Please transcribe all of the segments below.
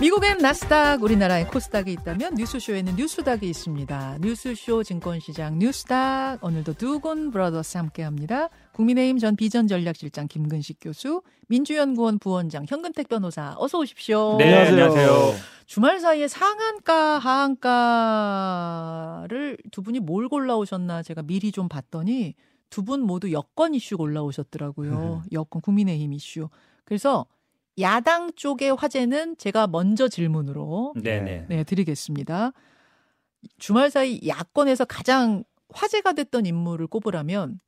미국엔 나스닥, 우리나라에 코스닥이 있다면 뉴스쇼에는 뉴스닥이 있습니다. 뉴스쇼 증권시장 뉴스닥 오늘도 두곤 브라더스 함께합니다. 국민의힘 전 비전전략실장 김근식 교수, 민주연구원 부원장 현근택 변호사 어서 오십시오. 네, 안녕하세요. 주말 사이에 상한가, 하한가를 두 분이 뭘 골라오셨나 제가 미리 좀 봤더니 두 분 모두 여권 이슈 골라오셨더라고요. 여권 국민의힘 이슈. 그래서 야당 쪽의 화제는 제가 먼저 질문으로 네네. 네, 드리겠습니다. 주말 사이 야권에서 가장 화제가 됐던 인물을 꼽으라면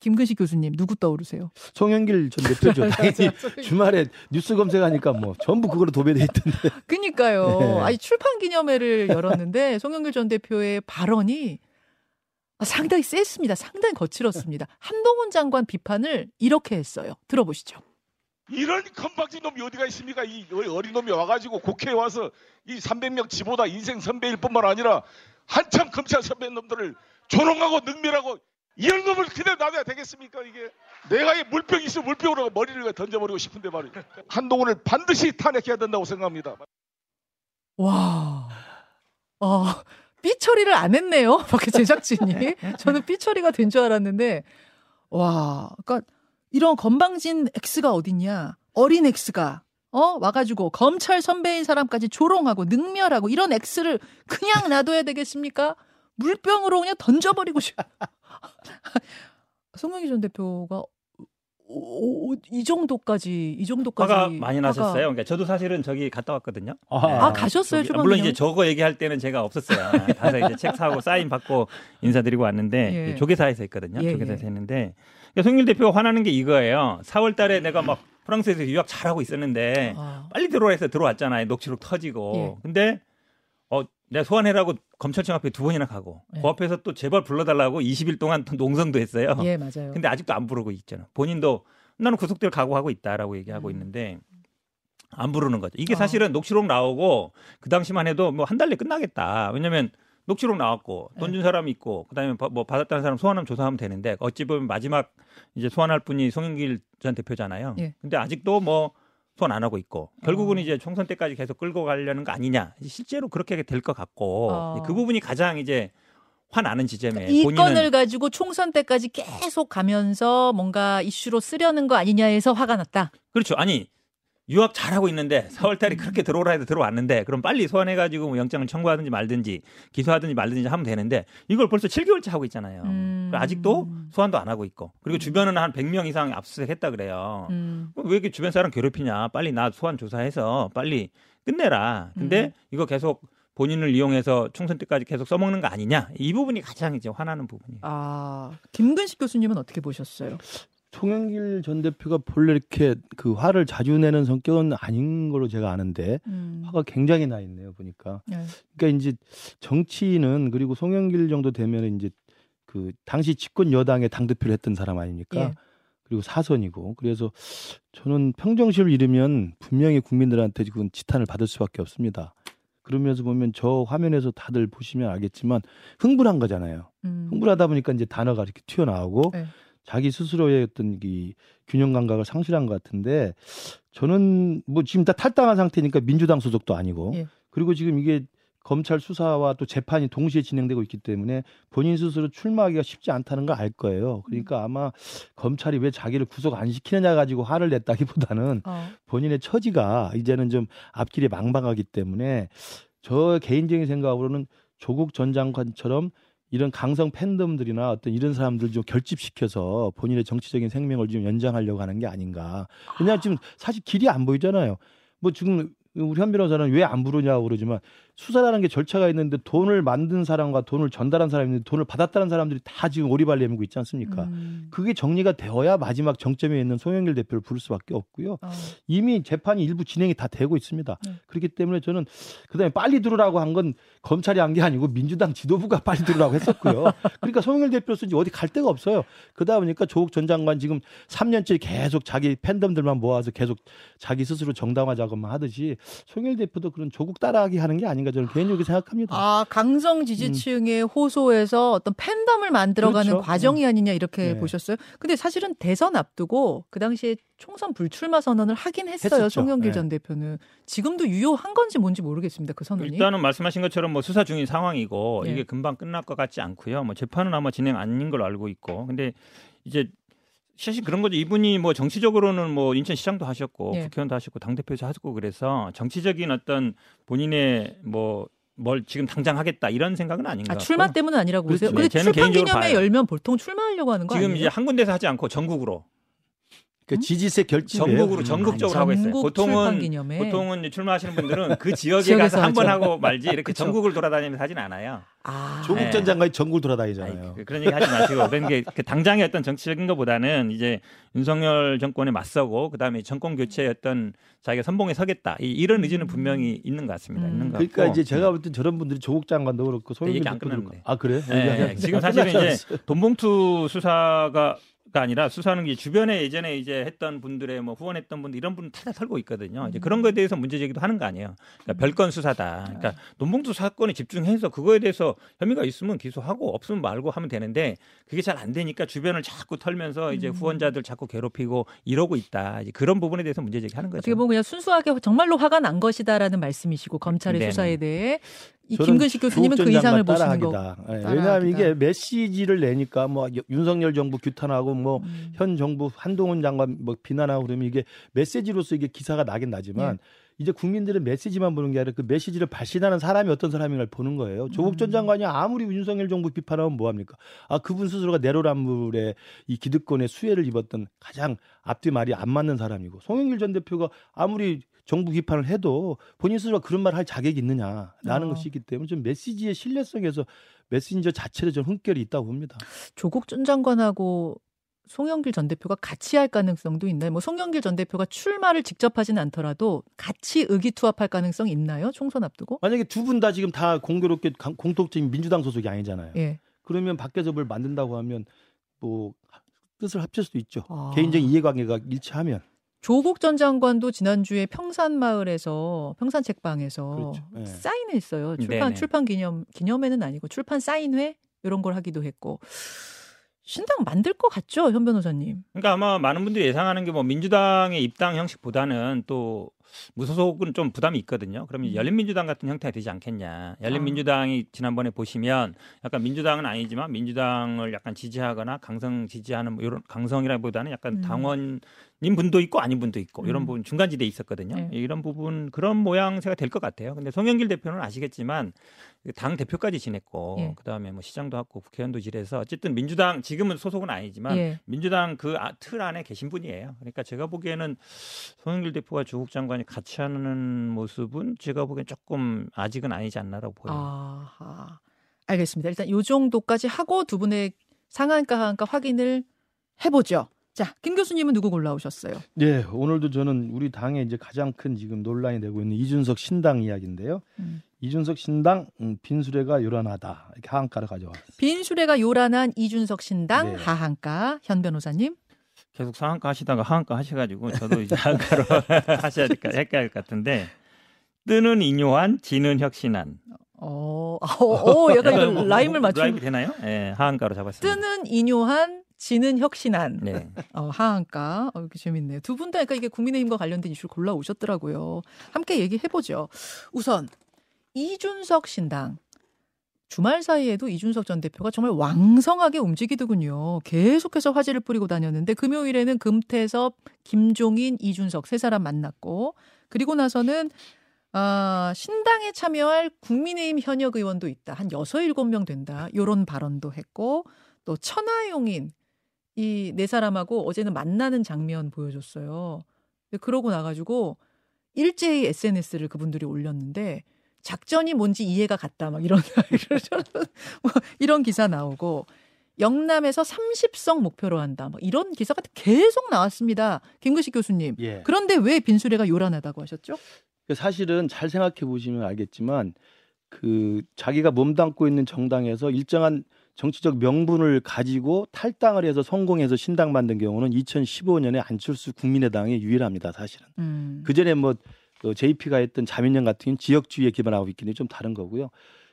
김근식 교수님 누구 떠오르세요? 송영길 전 대표죠. 당연히 주말에 뉴스 검색하니까 뭐 전부 그걸로 도배돼 있던데. 그니까요. 네. 아니 출판 기념회를 열었는데 송영길 전 대표의 발언이 상당히 셌습니다. 상당히 거칠었습니다. 한동훈 장관 비판을 이렇게 했어요. 들어보시죠. 이런 건방진 놈이 어디가 있습니까? 이 어린 놈이 와가지고 국회에 와서 이 300명 지보다 인생 선배일 뿐만 아니라 한참 검찰 선배 놈들을 조롱하고 능멸하고 이런 놈을 그대로 놔둬야 되겠습니까? 이게 내가 이 물병 있으면 물병으로 머리를 던져버리고 싶은데 말이에요. 한동훈을 반드시 탄핵해야 된다고 생각합니다. 와, 어, 삐 처리를 안 했네요. 밖에 제작진이. 저는 삐 처리가 된 줄 알았는데, 와, 그러니까 이런 건방진 X가 어딨냐? 어린 X가 어 와가지고 검찰 선배인 사람까지 조롱하고 능멸하고 이런 X를 그냥 놔둬야 되겠습니까? 물병으로 그냥 던져버리고 싶. 송영기 전 대표가 오, 오, 이 정도까지 이 정도까지 화가 많이 나셨어요. 화가- 그러니까 저도 사실은 저기 갔다 왔거든요. 아, 가셨어요, 저기-? 물론 이제 저거 얘기할 때는 제가 없었어요. 가서 이제 책 사고 사인 받고 인사드리고 왔는데 예. 조계사에서 했거든요. 예, 조계사에서 예. 했는데 송일 대표가 화나는 게 이거예요. 4월 달에 내가 막 프랑스에서 유학 잘하고 있었는데 아, 빨리 들어오라 해서 들어왔잖아요. 녹취록 터지고. 예. 근데 어 내가 소환해라고 검찰청 앞에 두 번이나 가고 예. 그 앞에서 또 제발 불러달라고 20일 동안 또 농성도 했어요. 예 맞아요. 근데 아직도 안 부르고 있잖아. 본인도 나는 구속될 각오하고 있다라고 얘기하고 음. 있는데 안 부르는 거죠. 이게 어. 사실은 녹취록 나오고 그 당시만 해도 뭐 한 달 내에 끝나겠다. 왜냐면 녹취록 나왔고 돈 준 사람이 있고 그다음에 바- 뭐 받았다는 사람 소환하면 조사하면 되는데 어찌 보면 마지막 이제 소환할 분이 송영길 전 대표잖아요. 예. 근데 아직도 뭐 소환 안 하고 있고 결국은 어. 이제 총선 때까지 계속 끌고 가려는 거 아니냐. 실제로 그렇게 될 것 같고 어. 그 부분이 가장 이제 화나는 지점에 이 본인은 건을 가지고 총선 때까지 계속 가면서 뭔가 이슈로 쓰려는 거 아니냐 해서 화가 났다. 그렇죠. 아니 유학 잘하고 있는데 4월달에 음. 그렇게 들어오라 해도 들어왔는데 그럼 빨리 소환해가지고 뭐 영장을 청구하든지 말든지 기소하든지 말든지 하면 되는데 이걸 벌써 7개월째 하고 있잖아요. 음. 아직도 소환도 안 하고 있고 그리고 주변은 한 100명 이상 압수수색했다 그래요. 음. 왜 이렇게 주변 사람 괴롭히냐? 빨리 나 소환 조사해서 빨리 끝내라. 근데 음. 이거 계속 본인을 이용해서 총선 때까지 계속 써먹는 거 아니냐? 이 부분이 가장 이제 화나는 부분이에요. 아 김근식 교수님은 어떻게 보셨어요? 송영길 전 대표가 본래 이렇게 그 화를 자주 내는 성격은 아닌 걸로 제가 아는데 음. 화가 굉장히 나 있네요 보니까. 네. 그러니까 이제 정치인은 그리고 송영길 정도 되면 이제 그 당시 집권 여당의 당 대표를 했던 사람 아닙니까? 예. 그리고 사선이고 그래서 저는 평정심을 잃으면 분명히 국민들한테 지금 지탄을 받을 수밖에 없습니다. 그러면서 보면 저 화면에서 다들 보시면 알겠지만 흥분한 거잖아요. 음. 흥분하다 보니까 이제 단어가 이렇게 튀어나오고 네. 자기 스스로의 어떤 이 균형 감각을 상실한 것 같은데 저는 뭐 지금 다 탈당한 상태니까 민주당 소속도 아니고 예. 그리고 지금 이게 검찰 수사와 또 재판이 동시에 진행되고 있기 때문에 본인 스스로 출마하기가 쉽지 않다는 걸 알 거예요. 그러니까 아마 검찰이 왜 자기를 구속 안 시키느냐 가지고 화를 냈다기보다는 어. 본인의 처지가 이제는 좀 앞길이 망망하기 때문에 저 개인적인 생각으로는 조국 전 장관처럼 이런 강성 팬덤들이나 어떤 이런 사람들 좀 결집시켜서 본인의 정치적인 생명을 좀 연장하려고 하는 게 아닌가. 왜냐하면 지금 사실 길이 안 보이잖아요. 뭐 지금 우리 현 변호사는 왜 안 부르냐고 그러지만 수사라는 게 절차가 있는데 돈을 만든 사람과 돈을 전달한 사람이 있는데 돈을 받았다는 사람들이 다 지금 오리발 내밀고 있지 않습니까? 음. 그게 정리가 되어야 마지막 정점에 있는 송영길 대표를 부를 수밖에 없고요. 어. 이미 재판이 일부 진행이 다 되고 있습니다. 네. 그렇기 때문에 저는 그다음에 빨리 들으라고 한 건 검찰이 한 게 아니고 민주당 지도부가 빨리 들으라고 했었고요. 그러니까 송영길 대표로서 이제 어디 갈 데가 없어요. 그러다 보니까 조국 전 장관 지금 3년째 계속 자기 팬덤들만 모아서 계속 자기 스스로 정당화 작업만 하듯이 송영길 대표도 그런 조국 따라하기 하는 게 아닌가 저는 개인적으로 생각합니다. 아, 강성 지지층의 호소에서 어떤 팬덤을 만들어가는 그렇죠. 과정이 아니냐 이렇게 네. 보셨어요. 근데 사실은 대선 앞두고 그 당시에 총선 불출마 선언을 하긴 했어요. 했었죠. 송영길 네. 전 대표는 지금도 유효한 건지 뭔지 모르겠습니다. 그 선언이. 일단은 말씀하신 것처럼 뭐 수사 중인 상황이고 예. 이게 금방 끝날 것 같지 않고요. 뭐 재판은 아마 진행 아닌 걸로 알고 있고. 근데 이제 사실 그런 거죠. 이분이 뭐 정치적으로는 뭐 인천시장도 하셨고 예. 국회의원도 하셨고 당 대표도 하셨고 그래서 정치적인 어떤 본인의 뭐뭘 지금 당장 하겠다 이런 생각은 아닌 것 아. 출마 때문은 아니라고 보세요. 그렇죠. 근데 네, 출판 봐요. 열면 보통 출마하려고 하는 거 지금 아니에요? 이제 한 군데서 하지 않고 전국으로 그 지지세 결집이에요. 전국으로 음. 전국적으로 하고 있어요. 보통은. 보통은 출마하시는 분들은 그 지역에 가서 한 번. 하고 말지 이렇게 그쵸. 전국을 돌아다니면서 하진 않아요. 아, 조국 네. 전 장관이 전국을 돌아다니잖아요. 그- 그런 얘기 하지 마시고 그런 게그 당장의 어떤 정치적인 것보다는 이제 윤석열 정권에 맞서고 그다음에 정권 교체의 어떤 자기가 선봉에 서겠다 이, 이런 의지는 분명히 있는 것 같습니다. 음. 있는 것 그러니까 같고. 이제 제가 볼 땐 저런 분들이 조국 장관도 그렇고 소영길 얘기 안 대표도 그렇고 끝났는데. 아 그래요? 예, 예. 지금 사실은 이제 돈봉투 수사가 가 아니라 수사하는 게 주변에 예전에 이제 했던 분들의 뭐 후원했던 분들 이런 분다 털고 있거든요. 이제 그런 거에 대해서 문제 제기도 하는 거 아니에요. 그러니까 별건 수사다. 그러니까 돈봉투 사건에 집중해서 그거에 대해서 혐의가 있으면 기소하고 없으면 말고 하면 되는데 그게 잘 안 되니까 주변을 자꾸 털면서 이제 음. 후원자들 자꾸 괴롭히고 이러고 있다. 이제 그런 부분에 대해서 문제 제기하는 거죠. 어떻게 보면 그냥 순수하게 정말로 화가 난 것이다라는 말씀이시고 검찰의 네네. 수사에 대해 이 김근식 교수님은 그 이상을 보시는 거. 따라하기다. 예. 왜냐하면 이게 메시지를 내니까 뭐 윤석열 정부 규탄하고 뭐 음. 현 정부 한동훈 장관 뭐 비난하고 그러면 이게 메시지로서 이게 기사가 나긴 나지만 예. 이제 국민들은 메시지만 보는 게 아니라 그 메시지를 발신하는 사람이 어떤 사람인가를 보는 거예요. 조국 전 음. 장관이 아무리 윤석열 정부 비판하면 뭐 합니까? 아 그분 스스로가 내로남불의 이 기득권의 수혜를 입었던 가장 앞뒤 말이 안 맞는 사람이고 송영길 전 대표가 아무리 정부 비판을 해도 본인 스스로가 그런 말 할 자격이 있느냐라는 어. 것이 있기 때문에 좀 메시지의 신뢰성에서 메신저 자체를 좀 흠결이 있다고 봅니다. 조국 전 장관하고 송영길 전 대표가 같이 할 가능성도 있나요? 뭐 송영길 전 대표가 출마를 직접 하진 않더라도 같이 의기투합할 가능성 있나요? 총선 앞두고? 만약에 두 분 다 지금 다 공교롭게 강- 공통적인 민주당 소속이 아니잖아요. 예. 그러면 밖에서 뭘 만든다고 하면 뭐 뜻을 합칠 수도 있죠. 아. 개인적인 이해관계가 일치하면 조국 전 장관도 지난주에 평산마을에서 평산 책방에서 그렇죠. 예. 사인을 했어요. 출판 네네. 출판 기념 기념회는 아니고 출판 사인회 이런 걸 하기도 했고 신당 만들 것 같죠, 현 변호사님. 그러니까 아마 많은 분들이 예상하는 게 뭐 민주당의 입당 형식보다는 또 무소속은 좀 부담이 있거든요. 그러면 음. 열린민주당 같은 형태가 되지 않겠냐. 아. 열린민주당이 지난번에 보시면 약간 민주당은 아니지만 민주당을 약간 지지하거나 강성 지지하는 뭐 이런 강성이라기보다는 약간 음. 당원인 분도 있고 아닌 분도 있고 이런 음. 부분 중간지대에 있었거든요. 네. 이런 부분 그런 모양새가 될 것 같아요. 근데 송영길 대표는 아시겠지만 당 대표까지 지냈고 예. 그다음에 뭐 시장도 하고 국회의원도 지내서 어쨌든 민주당 지금은 소속은 아니지만 예. 민주당 그 틀 안에 계신 분이에요. 그러니까 제가 보기에는 송영길 대표와 조국 장관이 같이 하는 모습은 제가 보기엔 조금 아직은 아니지 않나라고 보여요. 아하. 알겠습니다. 일단 요 정도까지 하고 두 분의 상한가 하한가 확인을 해보죠. 자, 김 교수님은 누구 골라오셨어요? 네, 오늘도 저는 우리 당의 이제 가장 큰 지금 논란이 되고 있는 이준석 신당 이야기인데요. 음. 이준석 신당 음, 빈수레가 요란하다 이렇게 하한가를 가져왔습니다. 빈수레가 요란한 이준석 신당 네. 하한가 현 변호사님. 계속 상한가 하시다가 하한가 하셔가지고 저도 이제 하한가로 하셔야 될까 헷갈릴 것 같은데 뜨는 인요한 지는 혁신한 어, 어, 어 약간 이거 뭐, 라임을 뭐, 맞춘. 라임이 되나요? 예, 하한가로 잡았습니다. 뜨는 인요한 지는 혁신한 네. 어, 하한가 어, 이렇게 재밌네요. 두 분 다 그러니까 이게 국민의힘과 관련된 이슈를 골라 오셨더라고요. 함께 얘기해 보죠. 우선 이준석 신당 주말 사이에도 이준석 전 대표가 정말 왕성하게 움직이더군요. 계속해서 화제를 뿌리고 다녔는데 금요일에는 금태섭, 김종인, 이준석 세 사람 만났고 그리고 나서는 아, 신당에 참여할 국민의힘 현역 의원도 있다. 한 여섯 일곱 명 된다. 요런 발언도 했고 또 천하용인 이 네 사람하고 어제는 만나는 장면 보여줬어요. 그러고 나가지고 일제히 SNS를 그분들이 올렸는데 작전이 뭔지 이해가 갔다 막 이런 뭐 이런 기사 나오고 영남에서 30석 목표로 한다. 뭐 이런 기사가 계속 나왔습니다. 김구식 교수님. 예. 그런데 왜 빈수레가 요란하다고 하셨죠? 사실은 잘 생각해 보시면 알겠지만 그 자기가 몸담고 있는 정당에서 일정한 정치적 명분을 가지고 탈당을 해서 성공해서 신당 만든 경우는 2015년에 안철수 국민의당이 유일합니다. 사실은 음. 그 전에 뭐 그 JP가 했던 자민련 같은 경우는 지역주의에 기반하고 있기 때문에 좀 다른 거고요.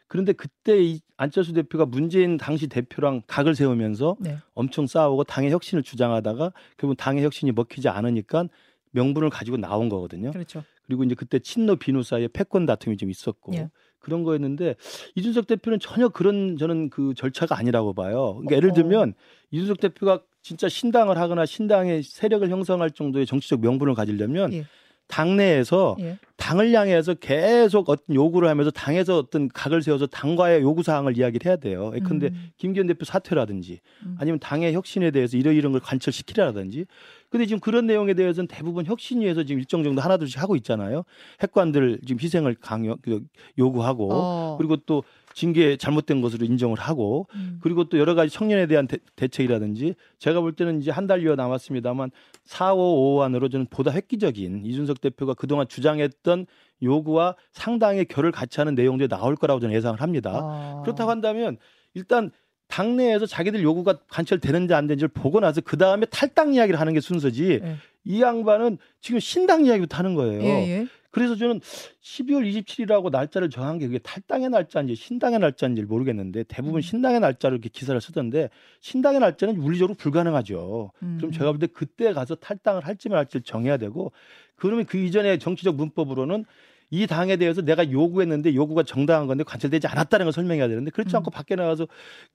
그런데 그때 이 안철수 대표가 문재인 당시 대표랑 각을 세우면서 네. 엄청 싸우고 당의 혁신을 주장하다가 결국 당의 혁신이 먹히지 않으니까 명분을 가지고 나온 거거든요. 그렇죠. 그리고 이제 그때 친노 비누 사이에 패권 다툼이 좀 있었고 예. 그런 거였는데 이준석 대표는 전혀 그런 저는 그 절차가 아니라고 봐요. 그러니까 어. 예를 들면 이준석 대표가 진짜 신당을 하거나 신당의 세력을 형성할 정도의 정치적 명분을 가지려면 예. 당내에서 예. 당을 향해서 계속 어떤 요구를 하면서 당에서 어떤 각을 세워서 당과의 요구 사항을 이야기를 해야 돼요. 근데 음. 김기현 대표 사퇴라든지 음. 아니면 당의 혁신에 대해서 이러 이런 걸 관철시키라든지 근데 지금 그런 내용에 대해서는 대부분 혁신위에서 지금 일정 정도 하나둘씩 하고 있잖아요. 핵관들 지금 희생을 강요 그, 요구하고 어. 그리고 또 징계 잘못된 것으로 인정을 하고 음. 그리고 또 여러 가지 청년에 대한 대, 대책이라든지 제가 볼 때는 이제 한 달여 남았습니다만 4, 5, 5안으로 저는 보다 획기적인 이준석 대표가 그동안 주장했던 요구와 상당히 결을 같이 하는 내용들이 나올 거라고 저는 예상을 합니다. 아. 그렇다고 한다면 일단 당내에서 자기들 요구가 관철되는지 안 되는지를 보고 나서 그 다음에 탈당 이야기를 하는 게 순서지 예. 이 양반은 지금 신당 이야기부터 하는 거예요. 예, 예. 그래서 저는 12월 27일이라고 날짜를 정한 게 그게 탈당의 날짜인지 신당의 날짜인지 모르겠는데 대부분 음. 신당의 날짜로 이렇게 기사를 쓰던데 신당의 날짜는 물리적으로 불가능하죠. 음. 그럼 제가 볼 때 그때 가서 탈당을 할지 말지를 정해야 되고 그러면 그 이전에 정치적 문법으로는 이 당에 대해서 내가 요구했는데 요구가 정당한 건데 관철되지 않았다는 걸 설명해야 되는데 그렇지 음. 않고 밖에 나가서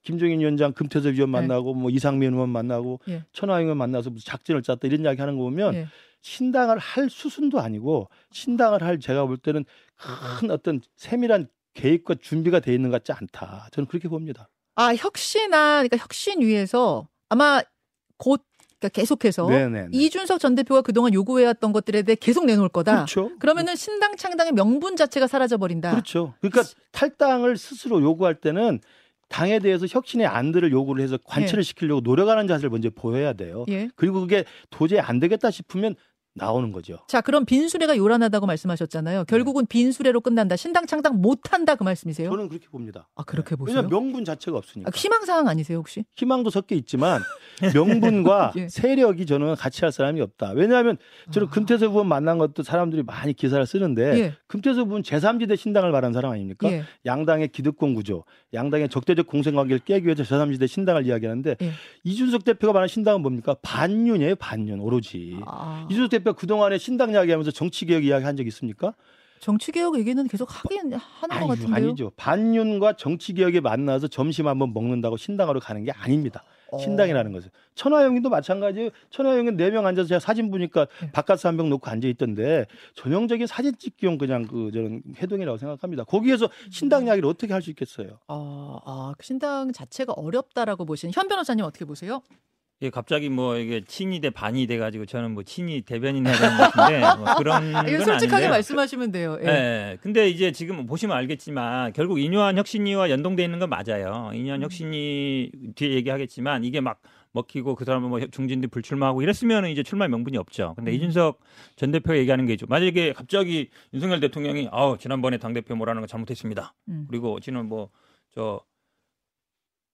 김종인 위원장, 금태섭 위원 네. 만나고 뭐 이상민 의원 만나고 예. 천하영 의원 만나서 무슨 작전을 짰다 이런 이야기 하는 거 보면 예. 신당을 할 수순도 아니고 신당을 할 제가 볼 때는 큰 어떤 세밀한 계획과 준비가 돼 있는 것 같지 않다. 저는 그렇게 봅니다. 아 혁신안 그러니까 혁신 위에서 아마 곧 그러니까 계속해서 네네. 이준석 전 대표가 그동안 요구해왔던 것들에 대해 계속 내놓을 거다. 그렇죠. 그러면은 신당 창당의 명분 자체가 사라져 버린다. 그렇죠. 그러니까 탈당을 스스로 요구할 때는 당에 대해서 혁신의 안들을 요구를 해서 관철을 시키려고 노력하는 자세를 먼저 보여야 돼요. 예. 그리고 그게 도저히 안 되겠다 싶으면 나오는 거죠. 자, 그럼 빈수레가 요란하다고 말씀하셨잖아요. 결국은 빈수레로 끝난다. 신당 창당 못 한다 그 말씀이세요? 저는 그렇게 봅니다. 아, 그렇게 보세요? 왜냐하면 명분 자체가 없으니까. 아, 희망 사항 아니세요, 혹시? 희망도 섞여 있지만 명분과 예. 세력이 저는 같이 할 사람이 없다. 왜냐하면 저는 아. 금태섭 의원 만난 것도 사람들이 많이 기사를 쓰는데 예. 금태섭 의원 제3지대 신당을 말한 사람 아닙니까? 예. 양당의 기득권 구조, 양당의 적대적 공생 관계를 깨기 위해서 제3지대 신당을 이야기하는데 예. 이준석 대표가 말한 신당은 뭡니까? 반윤이에요, 반윤 오로지. 아, 이준석 대표가 그동안에 신당 이야기하면서 정치개혁 이야기 한 적 있습니까? 정치개혁 얘기는 계속 하긴 하는 것 같은데요. 아니죠. 반윤과 정치개혁이 만나서 점심 한번 먹는다고 신당으로 가는 게 아닙니다. 어. 신당이라는 것은. 천하영인도 마찬가지예요. 천하영인 네 명 앉아서 제가 사진 보니까 네. 바깥에 한명 놓고 앉아 있던데 전형적인 사진 찍기용 그냥 그 저는 해동이라고 생각합니다. 거기에서 신당 이야기를 어떻게 할 수 있겠어요? 아, 아, 그 신당 자체가 어렵다라고 보시는 현 변호사님 어떻게 보세요? 예, 갑자기 뭐 이게 친이 대 반이 돼 가지고 저는 뭐 친이 대변인 해야 되는 것 같은데 뭐 그런 아, 건 이거 솔직하게. 말씀하시면 돼요. 예. 예. 근데 이제 지금 보시면 알겠지만 결국 인유한 혁신위와 연동돼 있는 건 맞아요. 인유한 음. 혁신위 뒤에 얘기하겠지만 이게 막 먹히고 그 사람은 뭐 중진들 불출마하고 이랬으면 이제 출마 명분이 없죠. 근데 음. 이준석 전 대표가 얘기하는 게 있죠. 만약에 갑자기 윤석열 대통령이 아우 지난번에 당 대표 뭐라는 거 잘못했습니다. 음. 그리고 지금 뭐저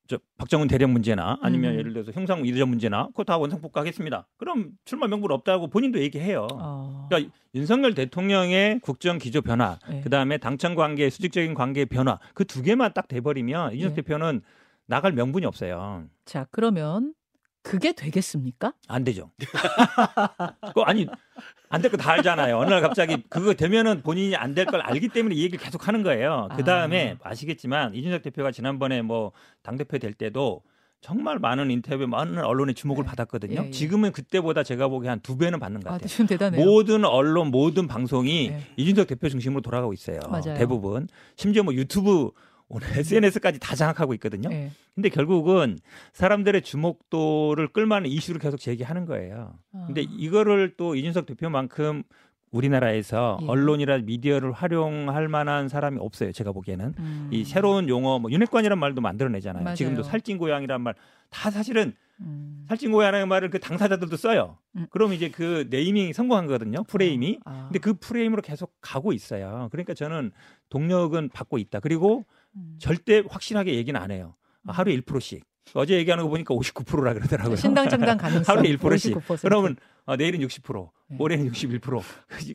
저 박정훈 대령 문제나 아니면 음. 예를 들어서 형상 이전 문제나 그거 다 원상복구 하겠습니다. 그럼 출마 명분 없다고 본인도 얘기해요. 아, 그러니까 윤석열 대통령의 국정 기조 변화, 네. 그다음에 당청 관계, 수직적인 관계 변화 그 두 개만 딱 돼버리면 이준석 네. 대표는 나갈 명분이 없어요. 자, 그러면 그게 되겠습니까? 안 되죠. 그거 아니 안 될 거 다 알잖아요. 어느 날 갑자기 그거 되면은 본인이 안 될 걸 알기 때문에 이 얘기를 계속 하는 거예요. 그 다음에 아 시겠지만 이준석 대표가 지난번에 뭐당 대표 될 때도 정말 많은 인터뷰, 많은 언론의 주목을 네. 받았거든요. 예, 예. 지금은 그때보다 제가 보기에 한 두 배는 받는 것 아, 같아요. 지금 대단해요. 모든 언론, 모든 방송이 네. 이준석 대표 중심으로 돌아가고 있어요. 맞아요. 대부분. 심지어 뭐 유튜브 오늘 SNS까지 다 장악하고 있거든요. 예. 근데 결국은 사람들의 주목도를 끌만한 이슈를 계속 제기하는 거예요. 근데 아. 이거를 또 이준석 대표만큼 우리나라에서 예. 언론이나 미디어를 활용할 만한 사람이 없어요. 제가 보기에는. 음. 이 새로운 용어, 뭐 윤핵관이란 말도 만들어내잖아요. 맞아요. 지금도 살찐 고양이란 말 다 사실은 음. 살찐 고양이라는 말을 그 당사자들도 써요. 음. 그럼 이제 그 네이밍이 성공한 거거든요. 프레임이. 아. 근데 그 프레임으로 계속 가고 있어요. 그러니까 저는 동력은 받고 있다. 그리고 음. 절대 확실하게 얘기는 안 해요. 아, 하루에 1%씩. 어제 얘기하는 거 보니까 59%라 그러더라고요. 신당 창당 가능성 하루에 1%씩. 59%. 그러면 어, 내일은 60%, 네. 모레는 61%.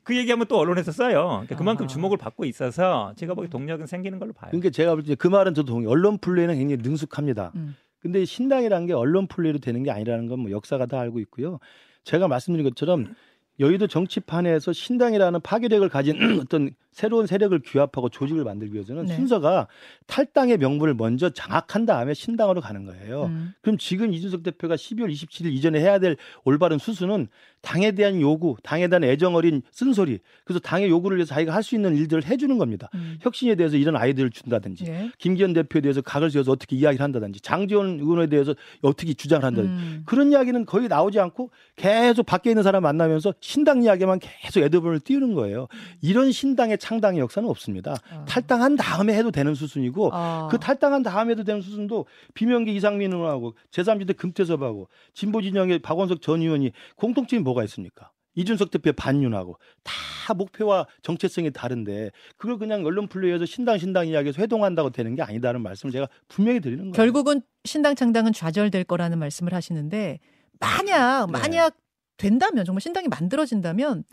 그 얘기하면 또 언론에서 써요. 그러니까 그만큼 아하. 주목을 받고 있어서 제가 보기 동력은 생기는 걸로 봐요. 그러니까 제가 볼 때 그 말은 저도 동의. 언론 플레이는 굉장히 능숙합니다. 음. 근데 신당이라는 게 언론 플레이로 되는 게 아니라는 건 뭐 역사가 다 알고 있고요. 제가 말씀드린 것처럼 여의도 정치판에서 신당이라는 파괴력을 가진 어떤 새로운 세력을 규합하고 조직을 만들기 위해서는 네. 순서가 탈당의 명분을 먼저 장악한 다음에 신당으로 가는 거예요. 음. 그럼 지금 이준석 대표가 12월 27일 이전에 해야 될 올바른 수순은 당에 대한 요구, 당에 대한 애정 어린 쓴소리, 그래서 당의 요구를 위해서 자기가 할 수 있는 일들을 해주는 겁니다. 음. 혁신에 대해서 이런 아이디어를 준다든지, 예. 김기현 대표에 대해서 각을 세워서 어떻게 이야기를 한다든지, 장지원 의원에 대해서 어떻게 주장을 한다든지, 음. 그런 이야기는 거의 나오지 않고 계속 밖에 있는 사람 만나면서 신당 이야기만 계속 애드본을 띄우는 거예요. 이런 신당의 창당의 역사는 없습니다. 아. 탈당한 다음에 해도 되는 수순이고 아. 그 탈당한 다음에 해도 되는 수순도 비명계 이상민 의원하고 제3지대 금태섭하고 진보 진영의 박원석 전 의원이 공통점이 뭐가 있습니까? 이준석 대표의 반윤하고 다 목표와 정체성이 다른데 그걸 그냥 언론 플레이에서 신당 신당 이야기에서 회동한다고 되는 게 아니다는 말씀을 제가 분명히 드리는 거예요. 결국은 신당 창당은 좌절될 거라는 말씀을 하시는데 만약 네. 만약 된다면 정말 신당이 만들어진다면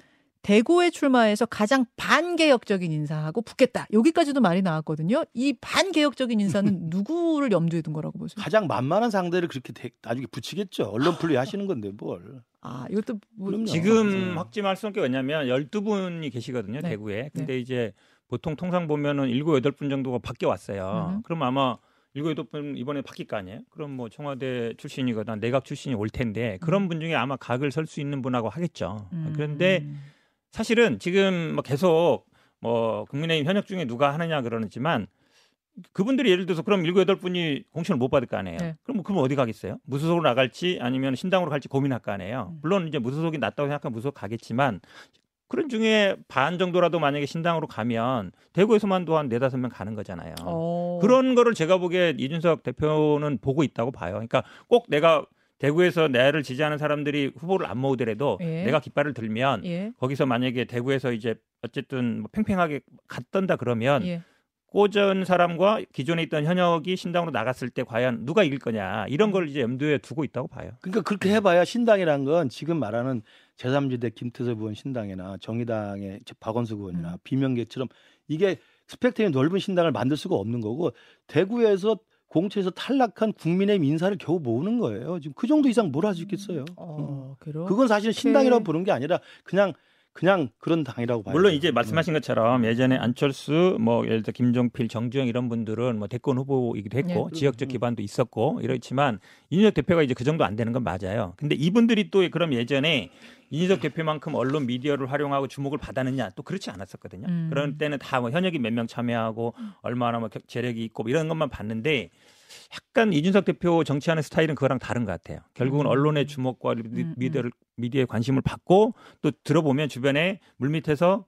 대구에 출마해서 가장 반개혁적인 인사하고 붙겠다. 여기까지도 말이 나왔거든요. 이 반개혁적인 인사는 누구를 염두에 둔 거라고 보세요? 가장 만만한 상대를 그렇게 대- 나중에 붙이겠죠. 언론 플레이 하시는 건데 뭘. 아, 이것도 뭐. 지금 네. 확진할 수 없는 게 왜냐면 12분이 계시거든요, 네. 대구에. 근데 이제 보통 통상 보면은 7, 8분 정도가 바뀌어 왔어요. 음. 그럼 아마 7, 8분 이번에 바뀔 거 아니에요? 그럼 뭐 청와대 출신이거나 내각 출신이 올 텐데 그런 분 중에 아마 각을 설 수 있는 분하고 하겠죠. 음. 그런데 사실은 지금 뭐 계속 뭐 국민의힘 현역 중에 누가 하느냐 그러지만 그분들이 예를 들어서 그럼 일곱 여덟 분이 공천을 못 받을 거 아니에요. 네. 그럼 그럼 어디 가겠어요? 무소속으로 나갈지 아니면 신당으로 갈지 고민할 거 아니에요. 음. 물론 이제 무소속이 낫다고 생각하면 무소속 가겠지만 그런 중에 반 정도라도 만약에 신당으로 가면 대구에서만도 한 네다섯 명 가는 거잖아요. 어. 그런 거를 제가 보기에 이준석 대표는 보고 있다고 봐요. 그러니까 꼭 내가 대구에서 나를 지지하는 사람들이 후보를 안 모으더라도 예. 내가 깃발을 들면 예. 거기서 만약에 대구에서 이제 어쨌든 뭐 팽팽하게 갔던다 그러면 예. 꽂은 사람과 기존에 있던 현역이 신당으로 나갔을 때 과연 누가 이길 거냐 이런 걸 이제 염두에 두고 있다고 봐요. 그러니까 그렇게 해봐야 신당이란 건 지금 말하는 제3지대 김태섭 의원 신당이나 정의당의 박원석 의원이나 음. 비명계처럼 이게 스펙트럼이 넓은 신당을 만들 수가 없는 거고 대구에서 공천에서 탈락한 국민의힘 인사를 겨우 모으는 거예요. 지금 그 정도 이상 뭘 할 수 있겠어요. 어, 그래요? 그건 사실 신당이라고 부르는 게 아니라 그냥 그냥 그런 당이라고 봐요. 물론 이제 말씀하신 것처럼 예전에 안철수 뭐 예를 들어 김종필, 정주영 이런 분들은 뭐 대권 후보이기도 했고 예. 지역적 기반도 있었고 이렇지만 이준석 대표가 이제 그 정도 안 되는 건 맞아요. 근데 이분들이 또 그럼 예전에 이준석 대표만큼 언론 미디어를 활용하고 주목을 받았느냐 또 그렇지 않았었거든요. 음. 그런 때는 다 뭐 현역이 몇 명 참여하고 얼마나 뭐 겨- 재력이 있고 뭐 이런 것만 봤는데 약간 이준석 대표 정치하는 스타일은 그거랑 다른 것 같아요. 결국은 음. 언론의 주목과 미- 음, 음. 미디어를 미디어에 관심을 받고 또 들어보면 주변에 물밑에서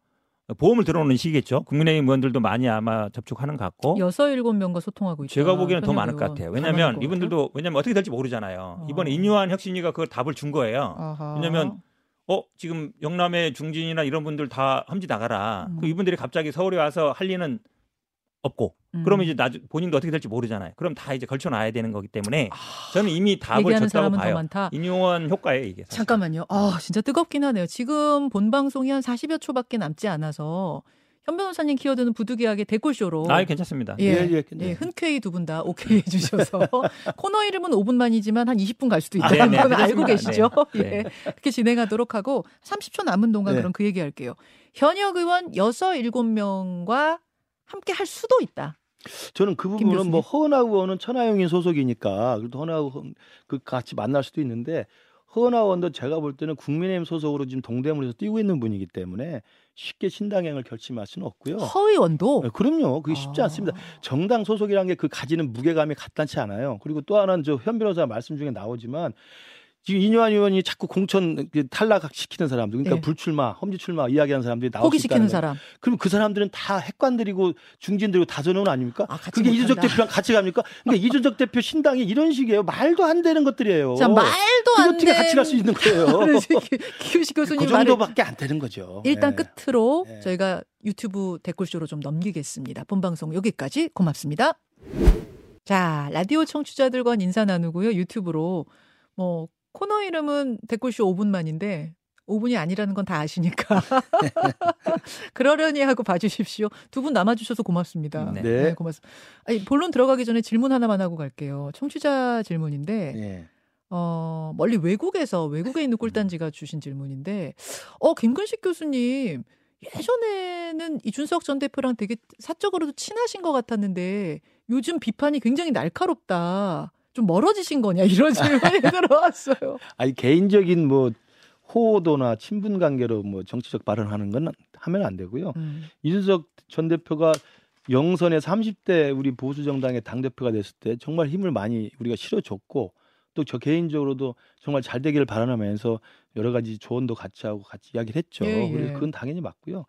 보험을 들어오는 시기겠죠. 국민의힘 의원들도 많이 아마 접촉하는 것 같고. 여섯 일곱 명과 소통하고 있다. 제가 보기에는 더 많을 것. 같아요. 왜냐하면 것 이분들도 왜냐면 어떻게 될지 모르잖아요. 어. 이번에 인유한 혁신이가 그걸 답을 준 거예요. 왜냐면 어 지금 영남의 중진이나 이런 분들 다 험지 나가라. 음. 그 이분들이 갑자기 서울에 와서 할 리는 없고. 음. 그러면 이제 나중 본인도 어떻게 될지 모르잖아요. 그럼 다 이제 걸쳐놔야 되는 거기 때문에 아, 저는 이미 답을 얘기하는 줬다고 사람은 더 봐요. 많다. 인유한 효과예요 이게. 사실. 잠깐만요. 아, 진짜 뜨겁긴 하네요. 지금 본 방송이 한 40여 초밖에 남지 않아서 현 변호사님 키워드는 부득이하게 댓글쇼로 아 괜찮습니다. 예, 예, 예, 예. 흔쾌히 두 분 다 오케이 해주셔서 코너 이름은 5분만이지만 한 20분 갈 수도 아, 있다는 네, 건 네, 알고. 계시죠? 네. 예, 그렇게 진행하도록 하고 30초 남은 동안 네. 그럼 그 얘기 할게요. 현역 의원 6, 7명과 함께 할 수도 있다. 저는 그김 부분은 뭐? 허은하 의원은 천하영인 소속이니까 그래도 허은하 의원 그 같이 만날 수도 있는데 허은하 의원도 제가 볼 때는 국민의힘 소속으로 지금 동대문에서 뛰고 있는 분이기 때문에 쉽게 신당행을 결심할 수는 없고요. 허 의원도 네, 그럼요. 그게 쉽지 아. 않습니다. 정당 소속이라는 게 그 가지는 무게감이 간단치 않아요. 그리고 또 하나는 저 현 변호사 말씀 중에 나오지만 지금 이뇨한 의원이 자꾸 공천 그 탈락시키는 사람들, 그러니까 예. 불출마, 험지 출마 이야기하는 사람들이 수 포기시키는. 사람. 그럼 그 사람들은 다 핵관들이고 중진들이고 다전원 아닙니까? 아, 그게 이준석. 대표랑 같이 갑니까? 그러니까 이준석 대표 신당이 이런 식이에요. 말도 안 되는 것들이에요. 자, 말도 안 어떻게 같이 갈 수 있는 거예요? 기우식 교수님 그 정도밖에 안 되는 거죠. 일단 네. 끝으로 네. 저희가 유튜브 댓글쇼로 좀 넘기겠습니다. 본 방송 여기까지 고맙습니다. 자, 라디오 청취자들과 인사 나누고요. 유튜브로. 뭐, 코너 이름은 댓글쇼 5분만인데, 5분이 아니라는 건 다 아시니까. 그러려니 하고 봐주십시오. 두 분 남아주셔서 고맙습니다. 네. 네. 고맙습니다. 아니, 본론 들어가기 전에 질문 하나만 하고 갈게요. 청취자 질문인데, 예. 어, 멀리 외국에서, 외국에 있는 꿀단지가 주신 질문인데, 어, 김근식 교수님, 예전에는 이준석 전 대표랑 되게 사적으로도 친하신 것 같았는데, 요즘 비판이 굉장히 날카롭다. 좀 멀어지신 거냐, 이런 질문이 들어왔어요. 아니 개인적인 뭐 호도나 친분 관계로 뭐 정치적 발언하는 건 하면 안 되고요. 음, 이준석 전 대표가 영선에 30대 우리 보수 정당의 당 대표가 됐을 때 정말 힘을 많이 우리가 실어줬고 또 저 개인적으로도 정말 잘 되기를 바라면서 여러 가지 조언도 같이 하고 같이 이야기를 했죠. 예, 예. 그래서 그건 당연히 맞고요.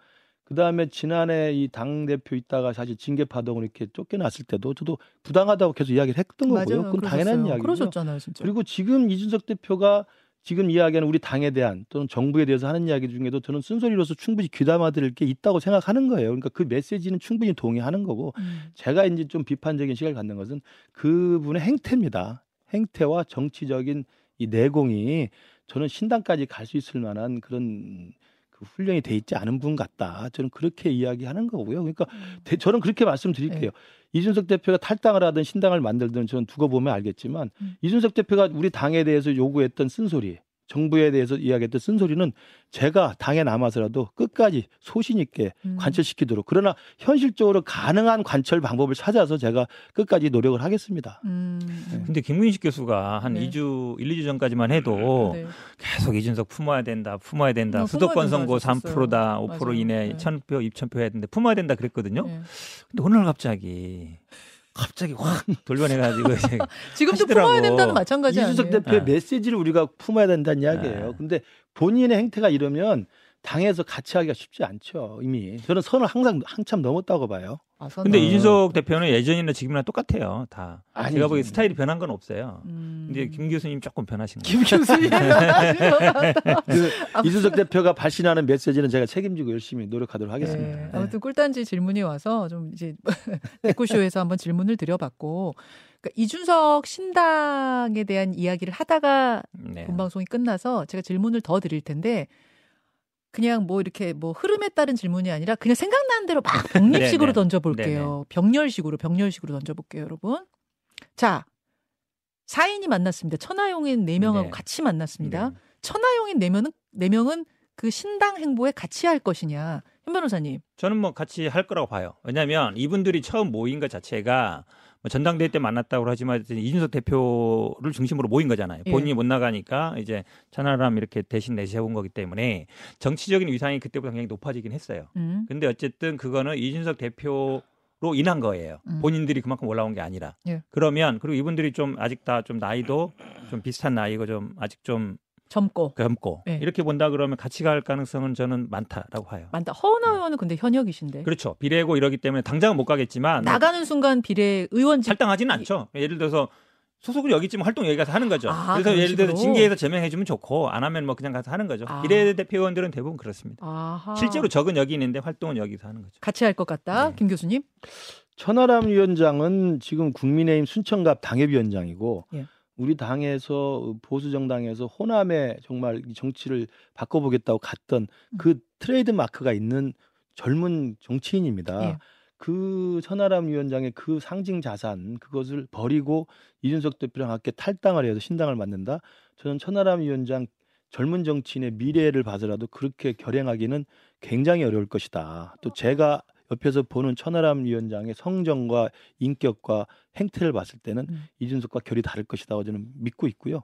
그 다음에 지난해 이 당 대표 있다가 사실 징계 파동을 이렇게 쫓겨났을 때도 저도 부당하다고 계속 이야기를 했던 거고요. 맞아요. 그건 당연한. 이야기고요. 그러셨잖아요, 진짜. 그리고 지금 이준석 대표가 지금 이야기하는 우리 당에 대한 또는 정부에 대해서 하는 이야기 중에도 저는 쓴소리로서 충분히 귀담아 들을 게 있다고 생각하는 거예요. 그러니까 그 메시지는 충분히 동의하는 거고 음, 제가 이제 좀 비판적인 시각을 갖는 것은 그분의 행태입니다. 행태와 정치적인 이 내공이 저는 신당까지 갈 수 있을 만한 그런 그 훈련이 돼 있지 않은 분 같다. 저는 그렇게 이야기하는 거고요. 그러니까 대- 저는 그렇게 말씀드릴게요. 네. 이준석 대표가 탈당을 하든 신당을 만들든 저는 두고 보면 알겠지만 음. 이준석 대표가 우리 당에 대해서 요구했던 쓴소리, 정부에 대해서 이야기했던 쓴소리는 제가 당에 남아서라도 끝까지 소신 있게 음. 관철시키도록 그러나 현실적으로 가능한 관철 방법을 찾아서 제가 끝까지 노력을 하겠습니다. 음, 근데 김근식 교수가 한 네. 2주, 1, 2주 전까지만 해도 네. 계속 이준석 품어야 된다, 품어야 된다. 어, 수도권 선거 된다 3%다, 하셨었어요. 5% 맞아요. 이내 네. 1000표, 2000표 해야 된다. 품어야 된다 그랬거든요. 네. 근데 오늘 갑자기 갑자기 확 돌변해가지고 이제 지금도 하시더라고. 품어야 된다는 마찬가지 이준석 아니에요? 대표의 네. 메시지를 우리가 품어야 된다는 이야기예요. 네. 근데 본인의 행태가 이러면 당에서 같이 하기가 쉽지 않죠. 이미 저는 선을 항상 한참 넘었다고 봐요. 아, 선은- 근데 이준석 대표는 예전이나 지금이나 똑같아요. 다. 아니지. 제가 보기에 스타일이 변한 건 없어요. 음. 근데 김 교수님 조금 변하신 거예요. 김 교수님. 그 이준석 대표가 발신하는 메시지는 제가 책임지고 열심히 노력하도록 하겠습니다. 네, 네. 아무튼 꿀단지 질문이 와서 좀 이제 백구쇼에서 한번 질문을 드려봤고 그러니까 이준석 신당에 대한 이야기를 하다가 네. 본방송이 끝나서 제가 질문을 더 드릴 텐데 그냥 뭐 이렇게 뭐 흐름에 따른 질문이 아니라 그냥 생각나는 대로 막 병립식으로 네네. 던져볼게요. 병렬식으로 병렬식으로 던져볼게요, 여러분. 자, 사인이 만났습니다. 천하용인 네 명하고 네. 같이 만났습니다. 네. 천하용인 네 명은 네 명은 그 신당 행보에 같이 할 것이냐, 현 변호사님. 저는 뭐 같이 할 거라고 봐요. 왜냐하면 이분들이 처음 모인 것 자체가 뭐 전당대회 때 만났다고 하지만 이준석 대표를 중심으로 모인 거잖아요. 예. 본인이 못 나가니까 이제 천하람 이렇게 대신 내세운 거기 때문에 정치적인 위상이 그때보다 굉장히 높아지긴 했어요. 음. 근데 어쨌든 그거는 이준석 대표 로 인한 거예요. 음. 본인들이 그만큼 올라온 게 아니라. 예. 그러면 그리고 이분들이 좀 아직 다 좀 나이도 좀 비슷한 나이고 좀 아직 좀 젊고 젊고 예. 이렇게 본다 그러면 같이 갈 가능성은 저는 많다라고 봐요. 많다. 허은하 의원은 근데 현역이신데 그렇죠. 비례고 이러기 때문에 당장은 못 가겠지만 나가는 순간 비례 의원직 할당하지는 않죠. 예를 들어서 소속을 여기 있으면 활동 여기 가서 하는 거죠. 아, 그래서 그런 예를 들어서? 징계해서 제명해주면 좋고 안 하면 뭐 그냥 가서 하는 거죠. 아. 비례대표 의원들은 대부분 그렇습니다. 아하. 실제로 적은 여기 있는데 활동은 여기서 하는 거죠. 같이 할 것 같다. 네. 김 교수님. 천하람 위원장은 지금 국민의힘 순천갑 당협위원장이고 예. 우리 당에서 보수 정당에서 호남에 정말 이 정치를 바꿔보겠다고 갔던 그 트레이드 마크가 있는 젊은 정치인입니다. 예. 그 천하람 위원장의 그 상징 자산 그것을 버리고 이준석 대표랑 함께 탈당을 해서 신당을 만든다. 저는 천하람 위원장 젊은 정치인의 미래를 봐서라도 그렇게 결행하기는 굉장히 어려울 것이다. 또 제가 옆에서 보는 천하람 위원장의 성정과 인격과 행태를 봤을 때는 음. 이준석과 결이 다를 것이다고 저는 믿고 있고요.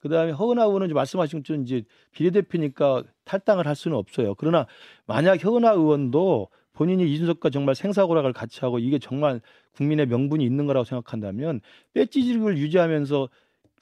그다음에 허은하 의원은 이제 말씀하신 것처럼 이제 비례대표니까 탈당을 할 수는 없어요. 그러나 만약 허은하 의원도 본인이 이준석과 정말 생사고락을 같이 하고 이게 정말 국민의 명분이 있는 거라고 생각한다면 배지직을 유지하면서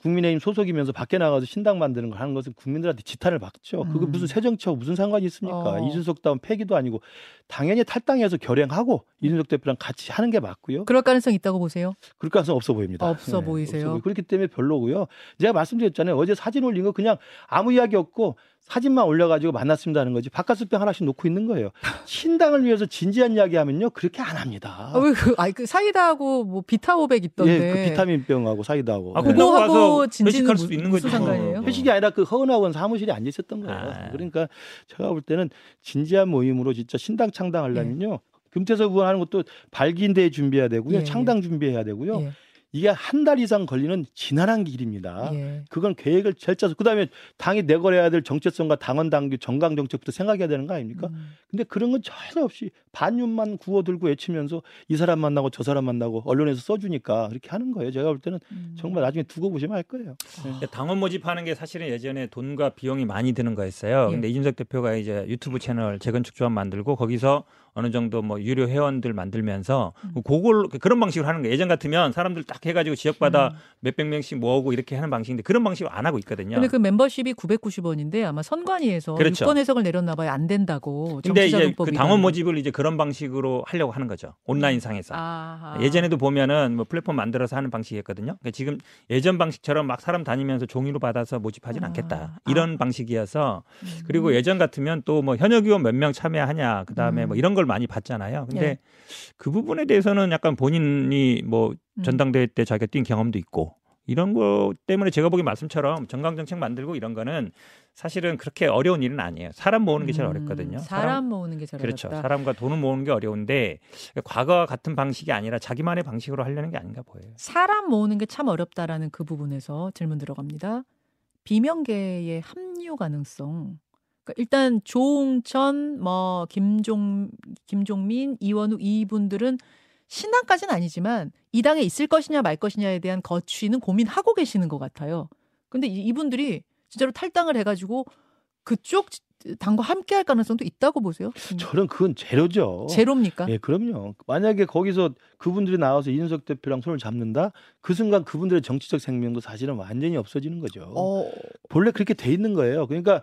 국민의힘 소속이면서 밖에 나가서 신당 만드는 걸 하는 것은 국민들한테 지탄을 받죠. 그거 음. 무슨 새 정치하고 무슨 상관이 있습니까? 어. 이준석 다운 패기도 아니고 당연히 탈당해서 결행하고 이준석 대표랑 같이 하는 게 맞고요. 그럴 가능성 이 있다고 보세요. 그럴 가능성 없어 보입니다. 없어 네, 보이세요? 보여요. 그렇기 때문에 별로고요. 제가 말씀드렸잖아요. 어제 사진 올린 거 그냥 아무 이야기 없고 사진만 올려가지고 만났습니다는 거지 바깥수병 하나씩 놓고 있는 거예요. 신당을 위해서 진지한 이야기하면요 그렇게 안 합니다. 아, 왜 그, 아니, 그 사이다하고 뭐 비타오백 있던데. 예, 그 비타민병하고 사이다하고. 아, 네. 그거하고 가서 진지는 회식할 수도 무- 있는 거죠. 상관이에요? 회식이 아니라 그 허은학원 사무실에 앉아 있었던 거예요. 아. 그러니까 제가 볼 때는 진지한 모임으로 진짜 신당 창당하려면요. 금태섭 의원 하는 것도 발기인대회 준비해야 되고요. 예. 창당 준비해야 되고요. 예, 이게 한 달 이상 걸리는 지난한 길입니다. 예. 그건 계획을 잘 짜서 그다음에 당이 내걸어야 될 정체성과 당원 당규 정강 정책부터 생각해야 되는 거 아닙니까? 음. 근데 그런 건 전혀 없이 반윤만 구워들고 외치면서 이 사람 만나고 저 사람 만나고 언론에서 써주니까 그렇게 하는 거예요. 제가 볼 때는 음. 정말 나중에 두고 보시면 알 거예요. 근데 당원 모집하는 게 사실은 예전에 돈과 비용이 많이 드는 거였어요. 예. 근데 이준석 대표가 이제 유튜브 채널 재건축 조합 만들고 거기서 어느 정도 뭐 유료 회원들 만들면서 음. 그걸 그런 방식으로 하는 거예요. 예전 같으면 사람들 딱 해가지고 지역마다 음. 몇백 명씩 모으고 이렇게 하는 방식인데 그런 방식으로 안 하고 있거든요. 근데 그 멤버십이 990원인데 아마 선관위에서 그렇죠. 유권 해석을 내렸나 봐요. 안 된다고. 근데 이제 그. 당원 모집을 이제 그런 방식으로 하려고 하는 거죠. 온라인 상에서. 아하. 예전에도 보면은 뭐 플랫폼 만들어서 하는 방식이었거든요. 그러니까 지금 예전 방식처럼 막 사람 다니면서 종이로 받아서 모집하진 아. 않겠다. 이런 방식이어서 음. 그리고 예전 같으면 또 뭐 현역 의원 몇 명 참여하냐 그다음에 음. 뭐 이런 걸 많이 봤잖아요. 근데 예. 그 부분에 대해서는 약간 본인이 뭐 음. 전당대회 때 자기가 뛴 경험도 있고 이런 거 때문에 제가 보기 말씀처럼 정강 정책 만들고 이런 거는 사실은 그렇게 어려운 일은 아니에요. 사람 모으는 게 제일 음, 어렵거든요. 사람 모으는 게잘 그렇죠. 어렵다. 사람과 돈을 모으는 게 어려운데 과거와 같은 방식이 아니라 자기만의 방식으로 하려는 게 아닌가 보여요. 사람 모으는 게 참 어렵다라는 그 부분에서 질문 들어갑니다. 비명계의 합류 가능성. 그러니까 일단 조홍천, 뭐 김종 김종민, 이원우 이분들은 신당까지는 아니지만 이 당에 있을 것이냐 말 것이냐에 대한 거취는 고민하고 계시는 것 같아요. 근데 이- 이분들이 진짜로 탈당을 해가지고 그쪽 당과 함께 할 가능성도 있다고 보세요? 저는 그건 제로죠. 제로입니까? 예, 그럼요. 만약에 거기서 그분들이 나와서 이준석 대표랑 손을 잡는다, 그 순간 그분들의 정치적 생명도 사실은 완전히 없어지는 거죠. 어, 본래 그렇게 돼 있는 거예요. 그러니까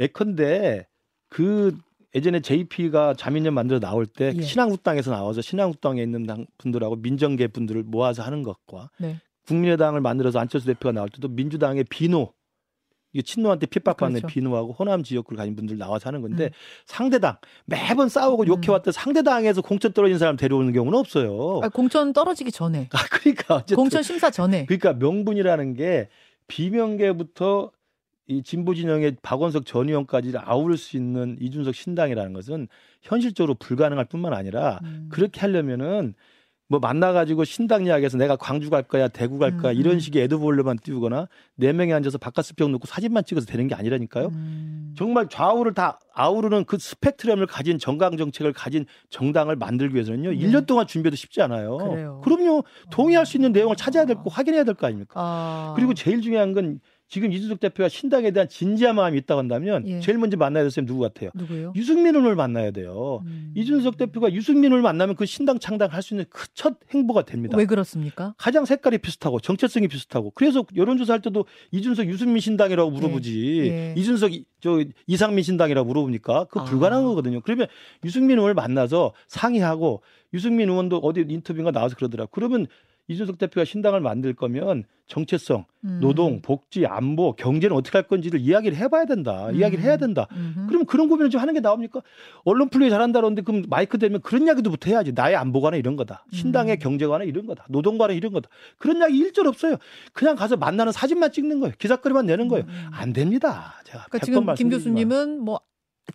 예컨대 그 예전에 JP가 자민련 만들어 나올 때 예. 신한국당에서 나와서 신한국당에 있는 당 분들하고 민정계 분들을 모아서 하는 것과 네. 국민의당을 만들어서 안철수 대표가 나올 때도 민주당의 비노 이게 친노한테 핍박받는 그렇죠. 비노하고 호남 지역구를 가진 분들 나와서 하는 건데 음. 상대당 매번 싸우고 음. 욕해왔던 상대당에서 공천 떨어진 사람 데려오는 경우는 없어요. 아, 공천 떨어지기 전에 아, 그러니까 공천 심사 전에 그러니까 명분이라는 게 비명계부터 이 진보 진영의 박원석 전 의원까지를 아우를 수 있는 이준석 신당이라는 것은 현실적으로 불가능할 뿐만 아니라 음. 그렇게 하려면은 뭐 만나가지고 신당 이야기해서 내가 광주 갈 거야 대구 갈 거야 음, 이런 음. 식의 에드볼로만 띄우거나 네 명이 앉아서 바깥스평 놓고 사진만 찍어서 되는 게 아니라니까요. 음. 정말 좌우를 다 아우르는 그 스펙트럼을 가진 정강 정책을 가진 정당을 만들기 위해서는요. 네. 1년 동안 준비해도 쉽지 않아요. 그래요. 럼요 동의할 수 있는 내용을 찾아야 될 거 확인해야 될 거 아닙니까? 아. 그리고 제일 중요한 건 지금 이준석 대표가 신당에 대한 진지한 마음이 있다고 한다면 예. 제일 먼저 만나야 될 사람이 누구 같아요? 누구요? 유승민 의원을 만나야 돼요. 음. 이준석 대표가 유승민 의원을 만나면 그 신당 창당할 수 있는 그 첫 행보가 됩니다. 왜 그렇습니까? 가장 색깔이 비슷하고 정체성이 비슷하고 그래서 여론조사 할 때도 이준석 유승민 신당이라고 물어보지 예. 이준석 이- 저 이상민 신당이라고 물어보니까 아. 불가능한 거거든요. 그러면 유승민 의원을 만나서 상의하고 유승민 의원도 어디 인터뷰가 나와서 그러더라. 그러면 이준석 대표가 신당을 만들 거면 정체성, 음. 노동, 복지, 안보, 경제는 어떻게 할 건지를 이야기를 해봐야 된다. 음. 이야기를 해야 된다. 음흠. 그럼 그런 고민을 좀 하는 게 나옵니까? 언론 플레이 잘한다 그러는데 그럼 마이크 대면 그런 이야기도부터 해야지. 나의 안보관은 이런 거다. 신당의 음. 경제관은 이런 거다. 노동관은 이런 거다. 그런 이야기 일절 없어요. 그냥 가서 만나는 사진만 찍는 거예요. 기사거리만 내는 거예요. 음. 안 됩니다. 제가 그러니까 100번 지금 김. 교수님은 뭐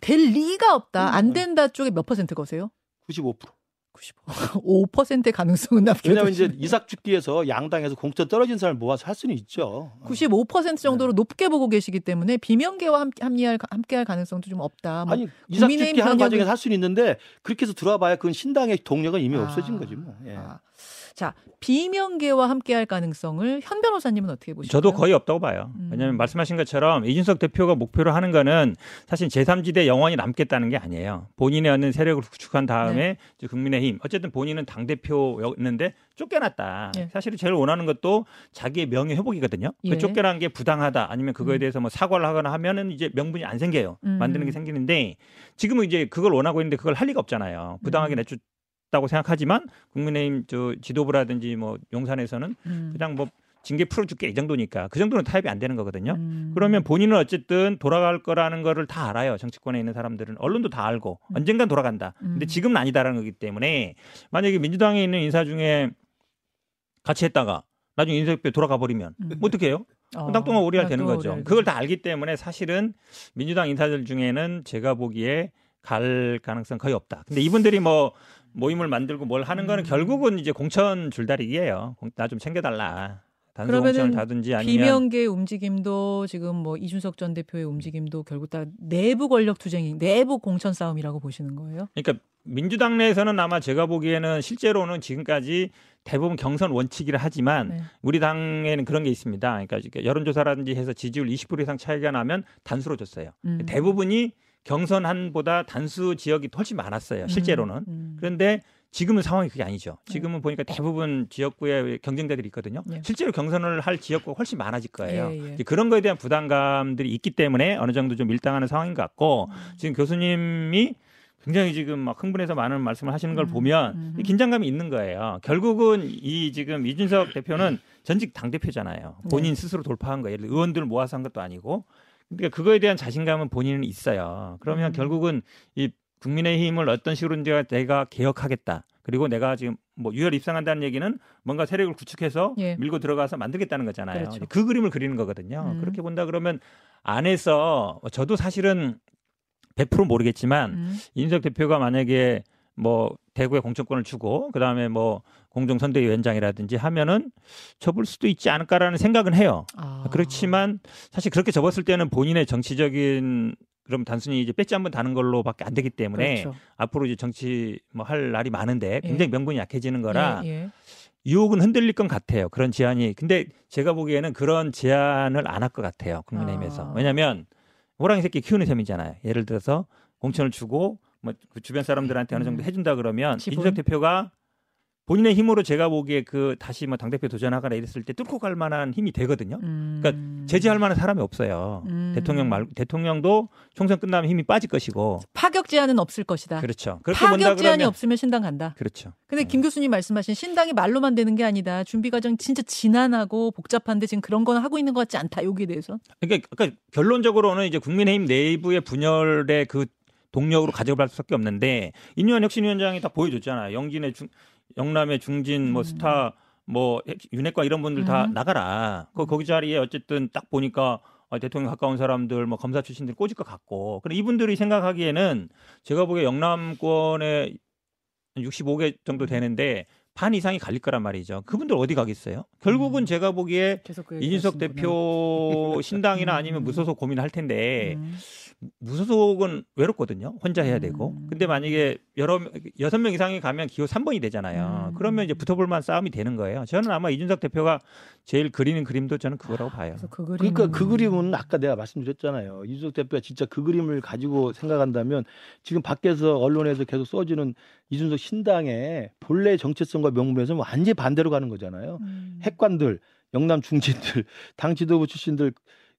될 리가 없다. 음. 안 된다 쪽에 몇 퍼센트 거세요? 95%. 95. 5%의 가능성은 남겨. 왜냐하면 이제 이삭 죽기에서 양당에서 공천 떨어진 사람을 모아서 할 수는 있죠. 95% 네. 정도로 높게 보고 계시기 때문에 비명계와 함께 함께할 가능성도 좀 없다. 뭐 아니 국민의힘 이삭 죽기 하는 변혁은- 과정에서 할 수는 있는데 그렇게 해서 들어와봐야 그건 신당의 동력은 이미 아. 없어진 거지 뭐. 예. 아. 자, 비명계와 함께할 가능성을 현 변호사님은 어떻게 보시나요? 저도 거의 없다고 봐요. 음. 왜냐하면 말씀하신 것처럼 이준석 대표가 목표로 하는 거는 사실 제3지대 영원히 남겠다는 게 아니에요. 본인의 얻는 세력을 구축한 다음에 네. 국민의힘 어쨌든 본인은 당 대표였는데 쫓겨났다. 예. 사실 제일 원하는 것도 자기의 명예 회복이거든요. 그 예. 쫓겨난 게 부당하다 아니면 그거에 음. 대해서 뭐 사과를 하거나 하면은 이제 명분이 안 생겨요. 음. 만드는 게 생기는데 지금은 이제 그걸 원하고 있는데 그걸 할 리가 없잖아요. 부당하게 음. 내쫓 다고 생각하지만 국민의힘 저 지도부라든지 뭐 용산에서는 음. 그냥 뭐 징계 풀어줄게 이 정도니까 그 정도는 타협이 안 되는 거거든요. 음. 그러면 본인은 어쨌든 돌아갈 거라는 거를 다 알아요. 정치권에 있는 사람들은 언론도 다 알고 음. 언젠간 돌아간다. 근데 음. 지금은 아니다라는 거기 때문에 만약에 민주당에 있는 인사 중에 같이 했다가 나중에 인사협회 돌아가 버리면 음. 뭐 어떻게 해요? 어, 낙동강 오리알 되는 거죠. 오리알 그걸. 다 알기 때문에 사실은 민주당 인사들 중에는 제가 보기에 갈 가능성 거의 없다. 근데 이분들이 뭐 모임을 만들고 뭘 하는 거는 음. 결국은 이제 공천 줄다리기예요. 나 좀 챙겨달라. 그러면은 공천을 다든지 아니면 비명계 움직임도 지금 뭐 이준석 전 대표의 움직임도 결국 다 내부 권력 투쟁이 내부 공천 싸움이라고 보시는 거예요? 그러니까 민주당 내에서는 아마 제가 보기에는 실제로는 지금까지 대부분 경선 원칙이라 하지만 네. 우리 당에는 그런 게 있습니다. 그러니까 여론조사라든지 해서 지지율 20% 이상 차이가 나면 단수로 줬어요. 음. 대부분이 경선한보다 단수 지역이 훨씬 많았어요. 실제로는. 음, 음. 그런데 지금은 상황이 그게 아니죠. 지금은 보니까 대부분 지역구에 경쟁자들이 있거든요. 네. 실제로 경선을 할 지역구가 훨씬 많아질 거예요. 예, 예. 그런 거에 대한 부담감들이 있기 때문에 어느 정도 좀 밀당하는 상황인 것 같고 음. 지금 교수님이 굉장히 지금 막 흥분해서 많은 말씀을 하시는 걸 음, 보면 음. 이 긴장감이 있는 거예요. 결국은 이 지금 이준석 대표는 전직 당 대표잖아요. 본인 스스로 돌파한 거예요. 의원들을 모아서 한 것도 아니고. 그러니까 그거에 대한 자신감은 본인은 있어요. 그러면 음. 결국은 이 국민의힘을 어떤 식으로든지 내가 개혁하겠다. 그리고 내가 지금 뭐 유혈 입상한다는 얘기는 뭔가 세력을 구축해서 예. 밀고 들어가서 만들겠다는 거잖아요. 그렇죠. 그 그림을 그리는 거거든요. 음. 그렇게 본다 그러면 안에서 저도 사실은 100% 모르겠지만 음. 이준석 대표가 만약에 뭐 대구에 공천권을 주고 그다음에 뭐 공정선대위원장이라든지 하면은 접을 수도 있지 않을까라는 생각은 해요. 아. 그렇지만 사실 그렇게 접었을 때는 본인의 정치적인 그럼 단순히 이제 배지 한 번 다는 걸로밖에 안 되기 때문에 그렇죠. 앞으로 이제 정치 뭐 할 날이 많은데 굉장히 명분이 약해지는 거라 예, 예. 유혹은 흔들릴 것 같아요. 그런 제안이. 근데 제가 보기에는 그런 제안을 안 할 것 같아요. 국민의힘에서. 아. 왜냐하면 호랑이 새끼 키우는 셈이잖아요. 예를 들어서 공천을 주고 뭐 그 주변 사람들한테 어느 정도 음. 해준다 그러면 지분. 이준석 대표가 본인의 힘으로 제가 보기에 그 다시 뭐 당대표 도전하거나 이랬을 때 뚫고 갈 만한 힘이 되거든요. 음. 그러니까 제재할 만한 사람이 없어요. 음. 대통령 말 대통령도 총선 끝나면 힘이 빠질 것이고 파격 제한은 없을 것이다. 그렇죠. 파격 제한이 없으면 신당 간다. 그렇죠. 근데 음. 김 교수님 말씀하신 신당이 말로만 되는 게 아니다. 준비 과정 진짜 지난하고 복잡한데 지금 그런 건 하고 있는 것 같지 않다. 여기에 대해서. 그러니까, 그러니까 결론적으로는 이제 국민의힘 내부의 분열의 그 동력으로 가져갈 수밖에 없는데 인유한 혁신위원장이 다 보여줬잖아요. 영진의 중, 영남의 중진 뭐 음. 스타 뭐 윤핵관 이런 분들 다 음. 나가라. 그 거기 자리에 어쨌든 딱 보니까 어, 대통령 가까운 사람들 뭐 검사 출신들 꽂을 것 같고. 그래 이분들이 생각하기에는 제가 보기에 영남권에 65개 정도 되는데 반 이상이 갈릴 거란 말이죠. 그분들 어디 가겠어요? 결국은 음. 제가 보기에 그 이준석. 대표 신당이나 음. 아니면 무소속 고민할 텐데 음. 무소속은 외롭거든요. 혼자 해야 되고. 음. 근데 만약에 여러 명- 여섯 명 이상이 가면 기호 3번이 되잖아요. 음. 그러면 이제 붙어볼 만한 싸움이 되는 거예요. 저는 아마 이준석 대표가 제일 그리는 그림도 저는 그거라고 봐요. 그래서 그 그림. 그러니까 그 그림은 아까 내가 말씀드렸잖아요. 이준석 대표가 진짜 그 그림을 가지고 생각한다면 지금 밖에서 언론에서 계속 써지는 이준석 신당의 본래 정체성과 명분에서 완전히 반대로 가는 거잖아요. 음. 핵관들, 영남 중진들, 당 지도부 출신들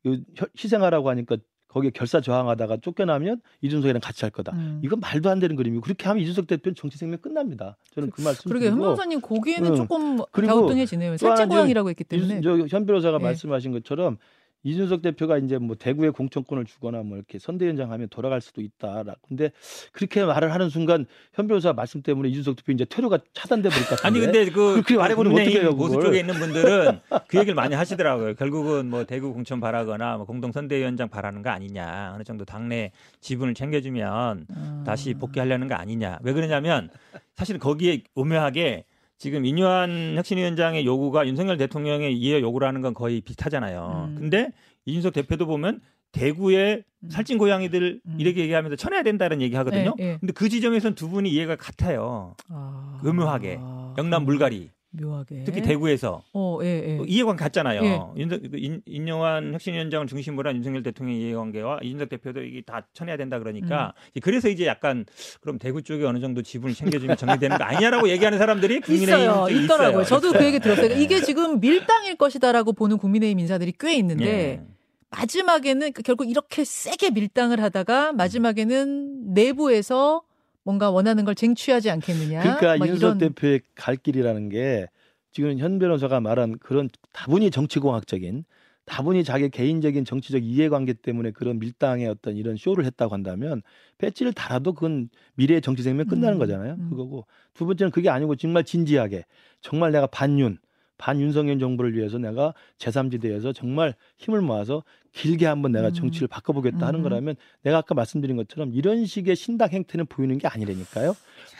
그 혀- 희생하라고 하니까 거기에 결사 저항하다가 쫓겨나면 이준석이랑 같이 할 거다. 음. 이건 말도 안 되는 그림이고 그렇게 하면 이준석 대표는 정치 생명 끝납니다. 저는 그 말씀 그러게 현 변호사님 거기에는 응. 조금 갸우뚱해지네요. 살찐 이제 고양이라고 했기 때문에. 이준, 저현 변호사가 예. 말씀하신 것처럼 이준석 대표가 이제 뭐 대구에 공천권을 주거나 뭐 이렇게 선대위원장 하면 돌아갈 수도 있다. 근데 그렇게 말을 하는 순간 현 변호사 말씀 때문에 이준석 대표 이제 퇴로가 차단돼 버릴 것 아니 같은데. 근데 그 그렇게 말해보면 국민의힘 어떻게 해요, 보수? 쪽에 있는 분들은 그 얘기를 많이 하시더라고요. 결국은 뭐 대구 공천 바라거나 뭐 공동 선대위원장 바라는 거 아니냐. 어느 정도 당내 지분을 챙겨주면 아. 다시 복귀하려는 거 아니냐. 왜 그러냐면 사실 거기에 오묘하게 지금 인유한 혁신위원장의 요구가 윤석열 대통령의 이해 요구라는 건 거의 비슷하잖아요. 음. 근데 이준석 대표도 보면 대구의 음. 살찐 고양이들 음. 이렇게 얘기하면서 쳐내야 된다는 얘기 하거든요. 예, 예. 근데 그 지점에서는 두 분이 이해가 같아요. 아. 음묘하게. 아. 영남 물갈이. 묘하게. 특히 대구에서 어, 예, 예. 이해관 같잖아요. 예. 윤석- 그 인, 인용한 혁신위원장을 중심으로 한 윤석열 대통령의 이해관계와 이준석 대표도 이게 다 쳐내야 된다 그러니까 음. 그래서 이제 약간 그럼 대구 쪽에 어느 정도 지분을 챙겨주면 정리되는 거 아니냐라고 얘기하는 사람들이 국민의힘 있어요. 있더라고요. 있어요. 저도 그 얘기 들었어요. 네. 이게 지금 밀당일 것이다라고 보는 국민의힘 인사들이 꽤 있는데 예. 마지막에는 그 결국 이렇게 세게 밀당을 하다가 마지막에는 내부에서 뭔가 원하는 걸 쟁취하지 않겠느냐. 그러니까 막 이준석 이런 대표의 갈 길이라는 게 지금 현 변호사가 말한 그런 다분히 정치공학적인 다분히 자기 개인적인 정치적 이해관계 때문에 그런 밀당의 어떤 이런 쇼를 했다고 한다면 배지를 달아도 그건 미래의 정치 생명 끝나는 음, 거잖아요. 음. 그거고 두 번째는 그게 아니고 정말 진지하게 정말 내가 반윤 반윤석열 정부를 위해서 내가 제3지대에서 정말 힘을 모아서 길게 한번 내가 음. 정치를 바꿔보겠다 하는 음. 거라면 내가 아까 말씀드린 것처럼 이런 식의 신당 행태는 보이는 게 아니라니까요.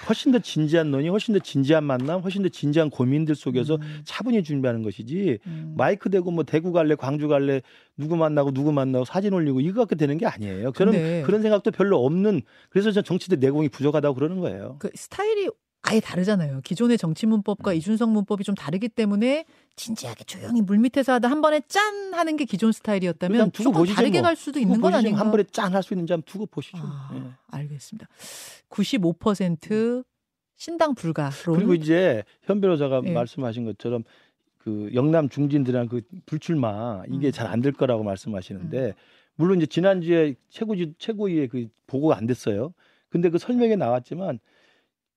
훨씬 더 진지한 논의, 훨씬 더 진지한 만남, 훨씬 더 진지한 고민들 속에서 음. 차분히 준비하는 것이지 음. 마이크 대고 뭐 대구 갈래 광주 갈래 누구 만나고 누구 만나고 사진 올리고 이거밖에 되는 게 아니에요. 저는 근데- 그런 생각도 별로 없는 그래서 전 정치대 내공이 부족하다고 그러는 거예요. 그 스타일이 아예 다르잖아요. 기존의 정치 문법과 이준석 문법이 좀 다르기 때문에 진지하게 조용히 물밑에서 하다 한 번에 짠 하는 게 기존 스타일이었다면 두고 조금 보시죠, 다르게 뭐. 갈 수도 있는 건. 아닌가? 한 번에 짠 할 수 있는지 한번 두고 보시죠. 아, 예. 알겠습니다. 95% 신당 불가로 그리고 이제 현 변호사가 예. 말씀하신 것처럼 그 영남 중진들이랑 그 불출마 이게 음. 잘안 될 거라고 말씀하시는데 물론 이제 지난주에 최고지 최고위에 그 보고가 안 됐어요. 근데 그 설명에 나왔지만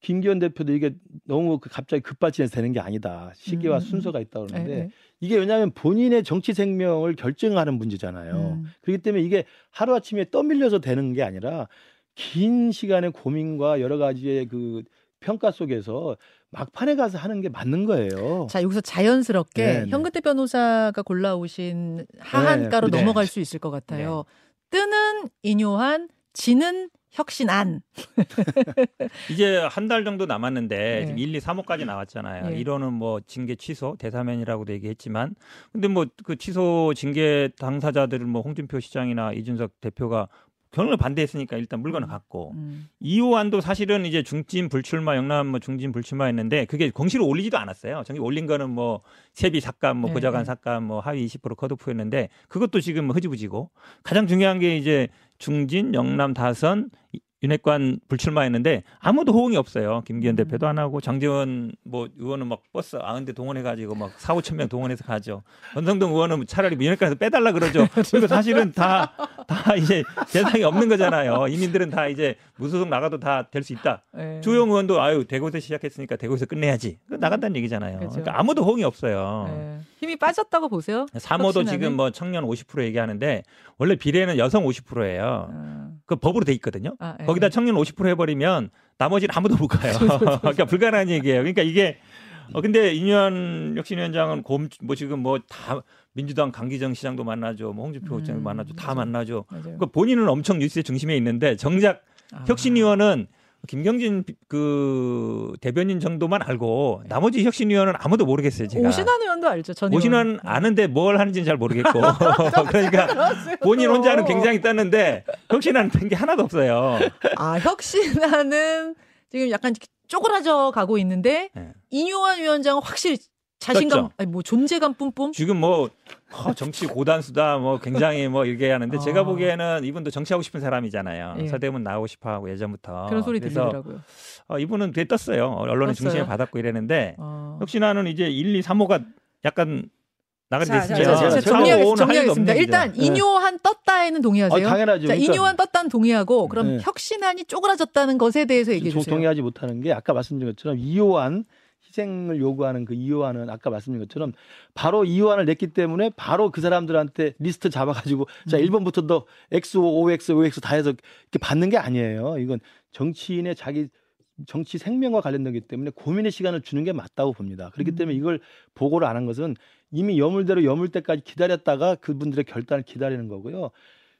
김기현 대표도 이게 너무 그 갑자기 급발진해서 되는 게 아니다. 시기와 음, 음, 순서가 있다고 그러는데 예, 예. 이게 왜냐하면 본인의 정치 생명을 결정하는 문제잖아요. 음. 그렇기 때문에 이게 하루 아침에 떠밀려서 되는 게 아니라 긴 시간의 고민과 여러 가지의 그 평가 속에서 막판에 가서 하는 게 맞는 거예요. 자 여기서 자연스럽게 네, 네. 현근태 변호사가 골라오신 하한가로 네. 넘어갈 수 있을 것 같아요. 뜨는 인요한, 지는 혁신안. 이제 한 달 정도 남았는데 네. 지금 1, 2, 3호까지 나왔잖아요. 예. 1호는 뭐 징계 취소, 대사면이라고도 얘기했지만 근데 뭐 그 취소 징계 당사자들을 뭐 홍준표 시장이나 이준석 대표가 결론을 반대했으니까 일단 물건을 갖고 음. 2호안도 사실은 이제 중진 불출마 영남 뭐 중진 불출마했는데 그게 공시로 올리지도 않았어요. 저기 올린 거는 뭐 세비 삭감, 뭐 네, 보좌관 네. 삭감, 뭐 하위 20% 컷오프였는데 그것도 지금 흐지부지고 가장 중요한 게 이제 중진 영남 다선 이- 윤핵관 불출마했는데 아무도 호응이 없어요. 김기현 음. 대표도 안 하고 장재원 뭐 의원은 막 버스 아흔 대 동원해 가지고 막 4, 5천 명 동원해서 가죠. 권성동 의원은 차라리 윤핵관에서 빼달라 그러죠. 그리고 사실은 다 다 이제 대상이 없는 거잖아요. 이민들은 다 이제 무소속 나가도 다 될 수 있다. 예. 조영 의원도 아유 대구에서 시작했으니까 대구에서 끝내야지. 그 나간다는 얘기잖아요. 그죠. 그러니까 아무도 호응이 없어요. 예. 힘이 빠졌다고 보세요. 3호도 혁신안은? 지금 뭐 청년 50% 얘기하는데 원래 비례는 여성 50%예요. 어. 그 법으로 돼 있거든요. 아, 예. 거기다 청년 50% 해버리면 나머지는 아무도 못 가요. 그러니까 불가능한 얘기예요. 그러니까 이게 어 근데 이뇨한 혁신위원장은 곰, 뭐 지금 뭐 다 민주당 강기정 시장도 만나죠, 뭐 홍준표 음, 시장도 만나죠, 다 맞아요. 만나죠. 그러니까 본인은 엄청 뉴스의 중심에 있는데 정작 아. 혁신위원은 김경진 비- 그 대변인 정도만 알고 나머지 혁신위원은 아무도 모르겠어요. 제가 오신환 의원도 알죠. 전 오신환 의원. 아는데 뭘 하는지는 잘 모르겠고 그러니까 들어왔어요, 본인 또. 혼자는 굉장히 떴는데 된게 하나도 없어요. 아 혁신안은 지금 약간 쪼그라져 가고 있는데 네. 이뇨한 위원장은 확실히 자신감. 아니 뭐 존재감 뿜뿜. 지금 뭐 어, 정치 고단수다 뭐 굉장히 뭐 이렇게 하는데 어. 제가 보기에는 이분도 정치하고 싶은 사람이잖아요. 예. 서대문 나오고 싶어하고 예전부터 그런 소리 들리더라고요. 어, 이분은 되게 떴어요. 언론의? 중심에 받았고 이랬는데 어. 혁신하는 이제 1, 2, 3호가 약간 나가게 자, 자, 됐으면 자, 자, 자, 정리하겠, 4호, 5호는 할 정리하겠습니다. 일단 없는 이뇨한 떴다에는 동의하세요? 아, 당연하죠. 자, 그러니까- 이뇨한 떴다는 동의하고 그럼 네. 혁신안이 쪼그라졌다는 것에 대해서 얘기해 저- 주세요. 동의하지 못하는 게 아까 말씀드린 것처럼 이호안 희생을 요구하는 그 이호안은 아까 말씀드린 것처럼 바로 이호안을 냈기 때문에 바로 그 사람들한테 리스트 잡아가지고 자 음. 1번부터 너 X, OX, OX 다 해서 이렇게 받는 게 아니에요. 이건 정치인의 자기 정치 생명과 관련되기 때문에 고민의 시간을 주는 게 맞다고 봅니다. 그렇기 음. 때문에 이걸 보고를 안 한 것은 이미 여물대로 여물 때까지 기다렸다가 그분들의 결단을 기다리는 거고요.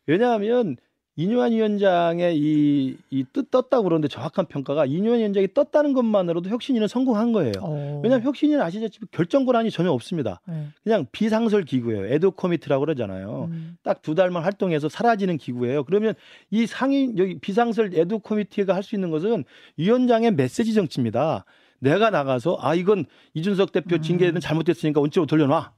왜냐하면 인요한 위원장의 이, 이 뜻 떴다고 그러는데 정확한 평가가 인요한 위원장이 떴다는 것만으로도 혁신위는 성공한 거예요. 어. 왜냐하면 혁신위는 아시다시피 결정 권한이 전혀 없습니다. 네. 그냥 비상설 기구예요. ad hoc committee라고 그러잖아요. 음. 딱 두 달만 활동해서 사라지는 기구예요. 그러면 이 상임 여기 비상설 ad hoc committee가 할 수 있는 것은 위원장의 메시지 정치입니다. 내가 나가서 아 이건 이준석 대표 음. 징계는 잘못됐으니까 원칙으로 돌려놔.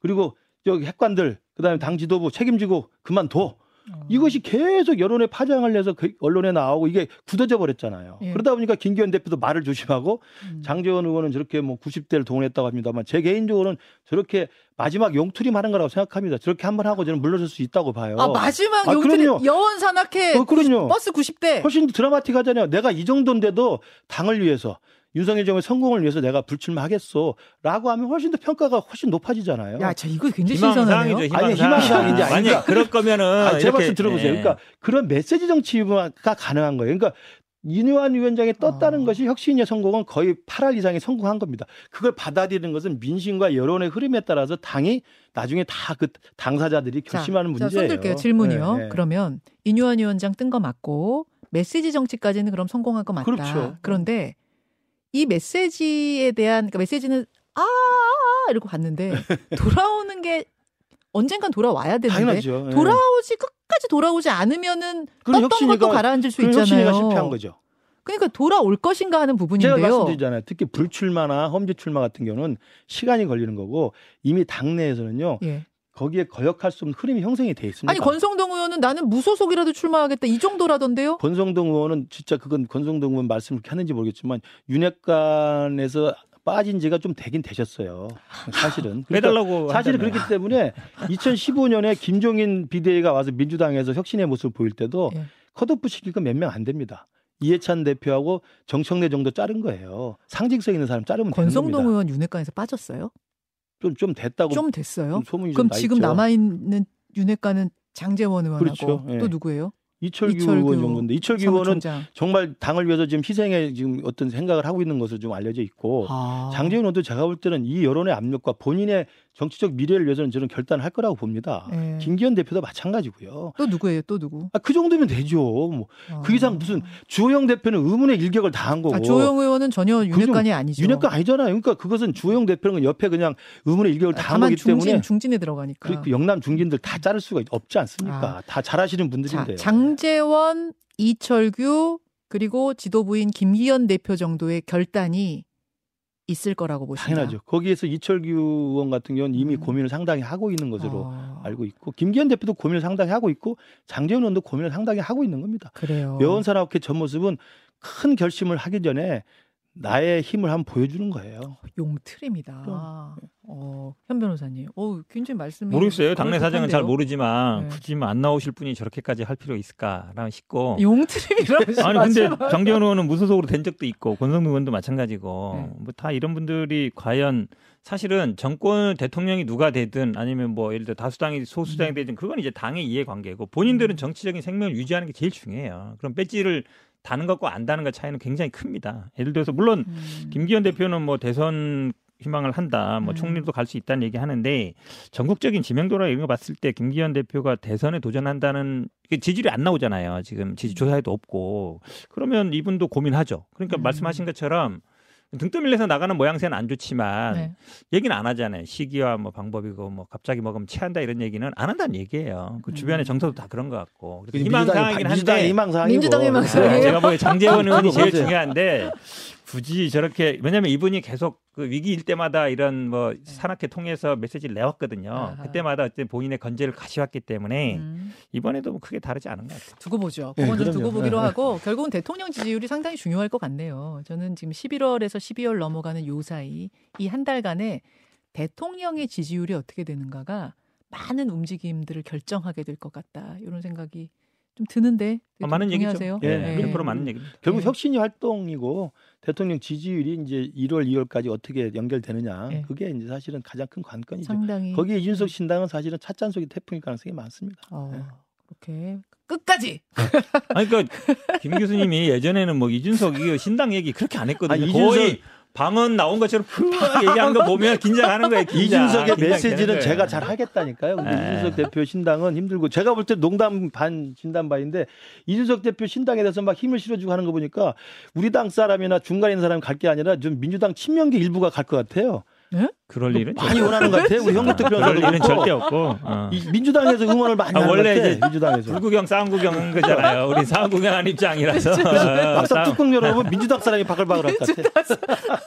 그리고 저기 핵관들 그다음에 당 지도부 책임지고 그만둬. 어. 이것이 계속 여론에 파장을 내서 그 언론에 나오고 이게 굳어져 버렸잖아요. 예. 그러다 보니까 김기현 대표도 말을 조심하고 음. 장재원 의원은 저렇게 뭐 90대를 동원했다고 합니다만 제 개인적으로는 저렇게 마지막 용투림 하는 거라고 생각합니다. 저렇게 한번 하고 저는 물러설 수 있다고 봐요. 아 마지막 아, 그럼요. 여원 산악회 어. 버스 90대. 훨씬 더 드라마틱하잖아요. 내가 이 정도인데도 당을 위해서 윤석열 정부의 성공을 위해서 내가 불출마하겠소라고 하면 훨씬 더 평가가 훨씬 높아지잖아요. 야, 저 이거 굉장히 신선하네요. 희망사항이죠. 아니, 희망사항. 희망사항인지 아닌가? 만약 그럴 거면은 아, 제 이렇게- 말씀 들어보세요. 예. 그러니까 그런 메시지 정치가 가능한 거예요. 그러니까 윤여한 위원장이 떴다는 어. 것이 혁신의 성공은 거의 8할 이상이 성공한 겁니다. 그걸 받아들이는 것은 민심과 여론의 흐름에 따라서 당이 나중에 다 그 당사자들이 결심하는 자, 문제예요. 손들게요. 질문이요. 네, 네. 그러면 인유한 위원장 뜬 거 맞고 메시지 정치까지는 그럼 성공한 거 맞다. 그렇죠. 그런데 이 메시지에 대한 그러니까 메시지는 아, 아, 아 이러고 갔는데 돌아오는 게 언젠간 돌아와야 되는데 당연하죠. 예. 돌아오지 끝까지 돌아오지 않으면은 그럼 떴던 것도 혁신이가- 가라앉을 수 그럼 있잖아요. 혁신이가 실패한 거죠. 그러니까 돌아올 것인가 하는 제가 부분인데요. 말씀드리잖아요. 특히 불출마나 험지 출마 같은 경우는 시간이 걸리는 거고 이미 당내에서는요. 예. 거기에 거역할 수 없는 흐름이 형성이 돼 있습니다. 아니 권성동 의원은 나는 무소속이라도 출마하겠다 이 정도라던데요. 권성동 의원은 진짜 그건 권성동 의원 말씀을 하는지 모르겠지만 윤핵관에서 빠진 지가 좀 되긴 되셨어요. 사실은. 그러니까 빼달라고 사실은. 그렇기 때문에 2015년에 김종인 비대위가 와서 민주당에서 혁신의 모습을 보일 때도 예. 컷오프 건몇명 안 됩니다. 이해찬 대표하고 정청래 정도 자른 거예요. 상징성 있는 사람 자르면 되는 권성동 겁니다. 의원 윤핵관에서 빠졌어요? 좀, 좀 됐다고 좀 됐어요. 좀 소문이 그럼 좀 지금. 남아 있는 윤핵관은 장재원 의원하고 그렇죠. 예. 또 누구예요? 이철규, 의원 정도인데 이철규 의원은. 정말 당을 위해서 지금 희생에 지금 어떤 생각을 하고 있는 것으로 좀 알려져 있고 아. 장재훈 의원도 제가 볼 때는 이 여론의 압력과 본인의 정치적 미래를 위해서는 저는 결단을 할 거라고 봅니다. 예. 김기현 대표도 마찬가지고요. 또 누구예요? 또 누구? 아, 그 정도면 되죠. 뭐그 아. 이상 무슨 주호영 대표는 의문의 일격을 당한 거고. 아, 조영 의원은 전혀 윤핵관이 아니죠. 윤핵관 아니잖아요. 그러니까 그것은 주호영 대표는 옆에 그냥 의문의 일격을 아, 당한 거기 중진 때문에 중진에 들어가니까. 그, 그 영남 중진들 다 자를 수가 없지 않습니까? 아. 다 잘하시는 자, 분들인데요. 장재원, 이철규 그리고 지도부인 김기현 대표 정도의 결단이 있을 거라고 보신다. 당연하죠. 거기에서 이철규 의원 같은 경우는 이미 음. 고민을 상당히 하고 있는 것으로 아, 알고 있고 김기현 대표도 고민을 상당히 하고 있고 장재훈 의원도 고민을 상당히 하고 있는 겁니다. 그래요. 여원산업회 전 모습은 큰 결심을 하기 전에 나의 힘을 한번 보여주는 거예요. 용틀입니다. 어, 현 변호사님. 어, 굉장히 말씀이 모르겠어요. 당내 사정은 잘? 모르지만 네. 굳이 뭐안 나오실 분이 저렇게까지 할 필요 있을까라는 싶고. 용트림이라고 아니 근데 장재원 의원은 무소속으로 된 적도 있고 권성동 의원도 마찬가지고 네. 뭐다 이런 분들이 과연 사실은 정권 대통령이 누가 되든 아니면 뭐 예를 들어 다수당이 소수당이 되든 그건 이제 당의 이해관계고 본인들은 정치적인 생명을 유지하는 게 제일 중요해요. 그럼 배지를 다는 것과 안 다는 것 차이는 굉장히 큽니다. 예를 들어서 물론 음. 김기현 대표는 뭐 대선 희망을 한다, 뭐 음. 총리도 갈 수 있다는 얘기 하는데 전국적인 지명도나 이런 거 봤을 때 김기현 대표가 대선에 도전한다는 그 지지율이 안 나오잖아요. 지금 지지 조사에도 없고 그러면 이분도 고민하죠. 그러니까 음. 말씀하신 것처럼 등 떠밀려서 나가는 모양새는 안 좋지만 네. 얘기는 안 하잖아요. 시기와 뭐 방법이고 뭐 갑자기 먹으면 체한다 이런 얘기는 안 한다는 얘기예요. 그 주변의 음. 정서도 다 그런 것 같고 그래서 민주당의 희망사항이긴 한데 희망사항이고. 민주당의 희망사항. 네, 예. 제가 보기에 장재원 의원이 제일. 중요한데 굳이 저렇게 왜냐하면 이분이 계속 그 위기일 때마다 이런 뭐 산악회 통해서 메시지를 내왔거든요. 네. 아하. 그때마다 어쨌든 본인의 건재를 가져왔기 때문에 음. 이번에도 뭐 크게 다르지 않은 것 같아요. 두고 보죠. 네, 그건 좀 그럼요. 두고 보기로 네. 하고 결국은 대통령 지지율이 상당히 중요할 것 같네요. 저는 지금 11월에서 12월 넘어가는 요 사이 이 한 달간에 대통령의 지지율이 어떻게 되는가가 많은 움직임들을 결정하게 될 것 같다. 이런 생각이 좀 드는데 어, 많은 얘기죠. 예, 네, 네. 1% 많은 얘기입니다. 결국 예. 혁신이 활동이고 대통령 지지율이 이제 1월, 2월까지 어떻게 연결되느냐 예. 그게 이제 사실은 가장 큰 관건이죠. 상당히 거기에 이준석 신당은 사실은 찻잔 속의 태풍일 가능성이 많습니다. 어, 네. 그렇게 끝까지 아니 그러니까 김 교수님이 예전에는 뭐 이준석 이 신당 얘기 그렇게 안 했거든요. 아, 이준석- 거의 방언 나온 것처럼 푸르 얘기한 거 보면 긴장하는 거예요. 긴장. 이준석의 메시지는 거예요. 제가 잘 하겠다니까요. 근데 네. 이준석 대표 신당은 힘들고 제가 볼 때 농담 반 진담 반인데 이준석 대표 신당에 대해서 막 힘을 실어주고 하는 거 보니까 우리 당 사람이나 중간에 있는 사람이 갈게 아니라 좀 민주당 친명계 일부가 갈 것 같아요. 그럴 일은 많이 원하는 것 같아요. 우리 형무특 그럴 일은 절대 없고. 어. 이 민주당에서 응원을 많이 아, 하는 원래 것 같아. 이제 민주당에서. 불구경 싸움구경 한 거잖아요. 우리 싸움구경한 입장이라서. 막상 싸움- 뚜껑 열어보면 민주당 사람이 바글바글할 것 같아.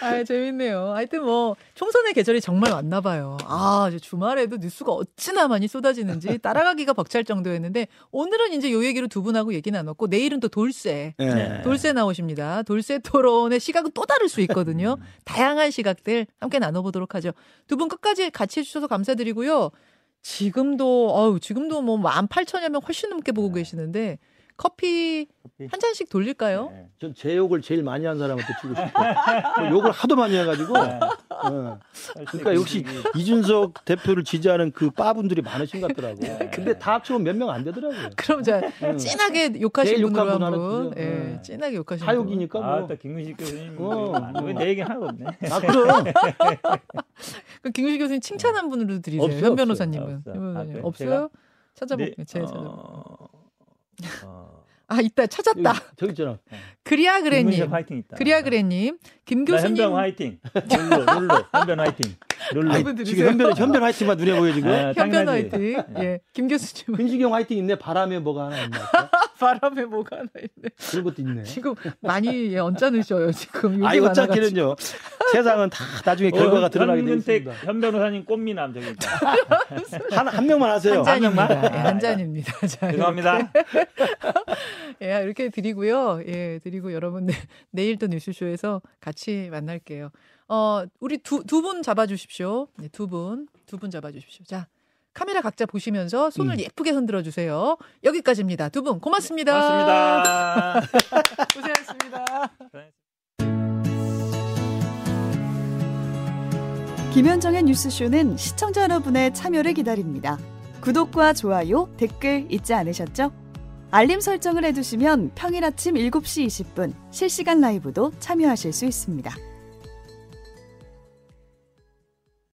아, 재밌네요. 하여튼 뭐 총선의 계절이 정말 왔나 봐요. 아, 이제 주말에도 뉴스가 어찌나 많이 쏟아지는지 따라가기가 벅찰 정도였는데 오늘은 이제 요 얘기로 두 분하고 얘기 나눴고 내일은 또 돌쇠. 예. 돌쇠 나오십니다. 돌쇠 토론의 시각은 또 다를 수 있거든요. 다양한 시각들 함께 나눠보도록 하죠. 두 분 끝까지 같이 해주셔서 감사드리고요. 지금도, 어우, 지금도 뭐 18,000여 명 훨씬 넘게 보고 계시는데 커피 한 잔씩 돌릴까요? 네. 전제 욕을 제일 많이 한 사람한테 주고 싶어요. 욕을 하도 많이 해가지고. 네. 어. 그러니까 역시 이준석 대표를 지지하는 그 빠분들이 많으신 것 같더라고. 네. 근데 다 합치면 몇 명 안 되더라고요. 그럼 자 응. 진하게 욕하신 분으로 분한 하나 분. 예, 네. 진하게 욕하신 분. 사욕이니까 뭐. 아 또 김근식 교수님 어. 왜내 얘기 하나도 없네. 아 그럼 그 김규식 교수님 칭찬한 분으로 드리세요. 없어요, 현 없어요. 변호사님은. 없어. 현 변호사님. 아, 그래? 없어요? 찾아볼게요. 네, 제가 어, 찾아볼게요. 어, 아 있다 찾았다. 여기, 저기 있잖아. 그리아 그래님. 김근식 화이팅 있다. 그리아 그래님. 김나 교수님. 현병 화이팅. 룰로 룰로 현병 화이팅. 룰로. 이분 지금? 현변 현변 화이팅만 눈에 보여 지금. 아, 현변. 화이팅. 예. 김 교수님은 근식형 화이팅 있네. 바람에 뭐가 하나 있나? 바람에 뭐가 하나 있네. 그런 것도 있네. 지금 많이 예, 언짢으셔요 지금. 아이 많아가지고. 어차피는요. 세상은 다 나중에 결과가 드러나게 돼 있습니다. 현 변호사님 꽃미남 저기 있다. 한, 한 명만 하세요. 한 잔입니다. 한 명만? 예, 한 잔입니다. 자, 죄송합니다. 예, 이렇게 드리고요. 예, 드리고 여러분 내, 내일 또 뉴스쇼에서 같이 만날게요. 어, 우리 두 두 분 잡아 주십시오. 네, 두 분, 두 분 잡아 주십시오. 자, 카메라 각자 보시면서 손을 음. 예쁘게 흔들어 주세요. 여기까지입니다. 두 분 고맙습니다. 고맙습니다. 고생하셨습니다. 김현정의 뉴스쇼는 시청자 여러분의 참여를 기다립니다. 구독과 좋아요, 댓글 잊지 않으셨죠? 알림 설정을 해두시면 평일 아침 7시 20분 실시간 라이브도 참여하실 수 있습니다.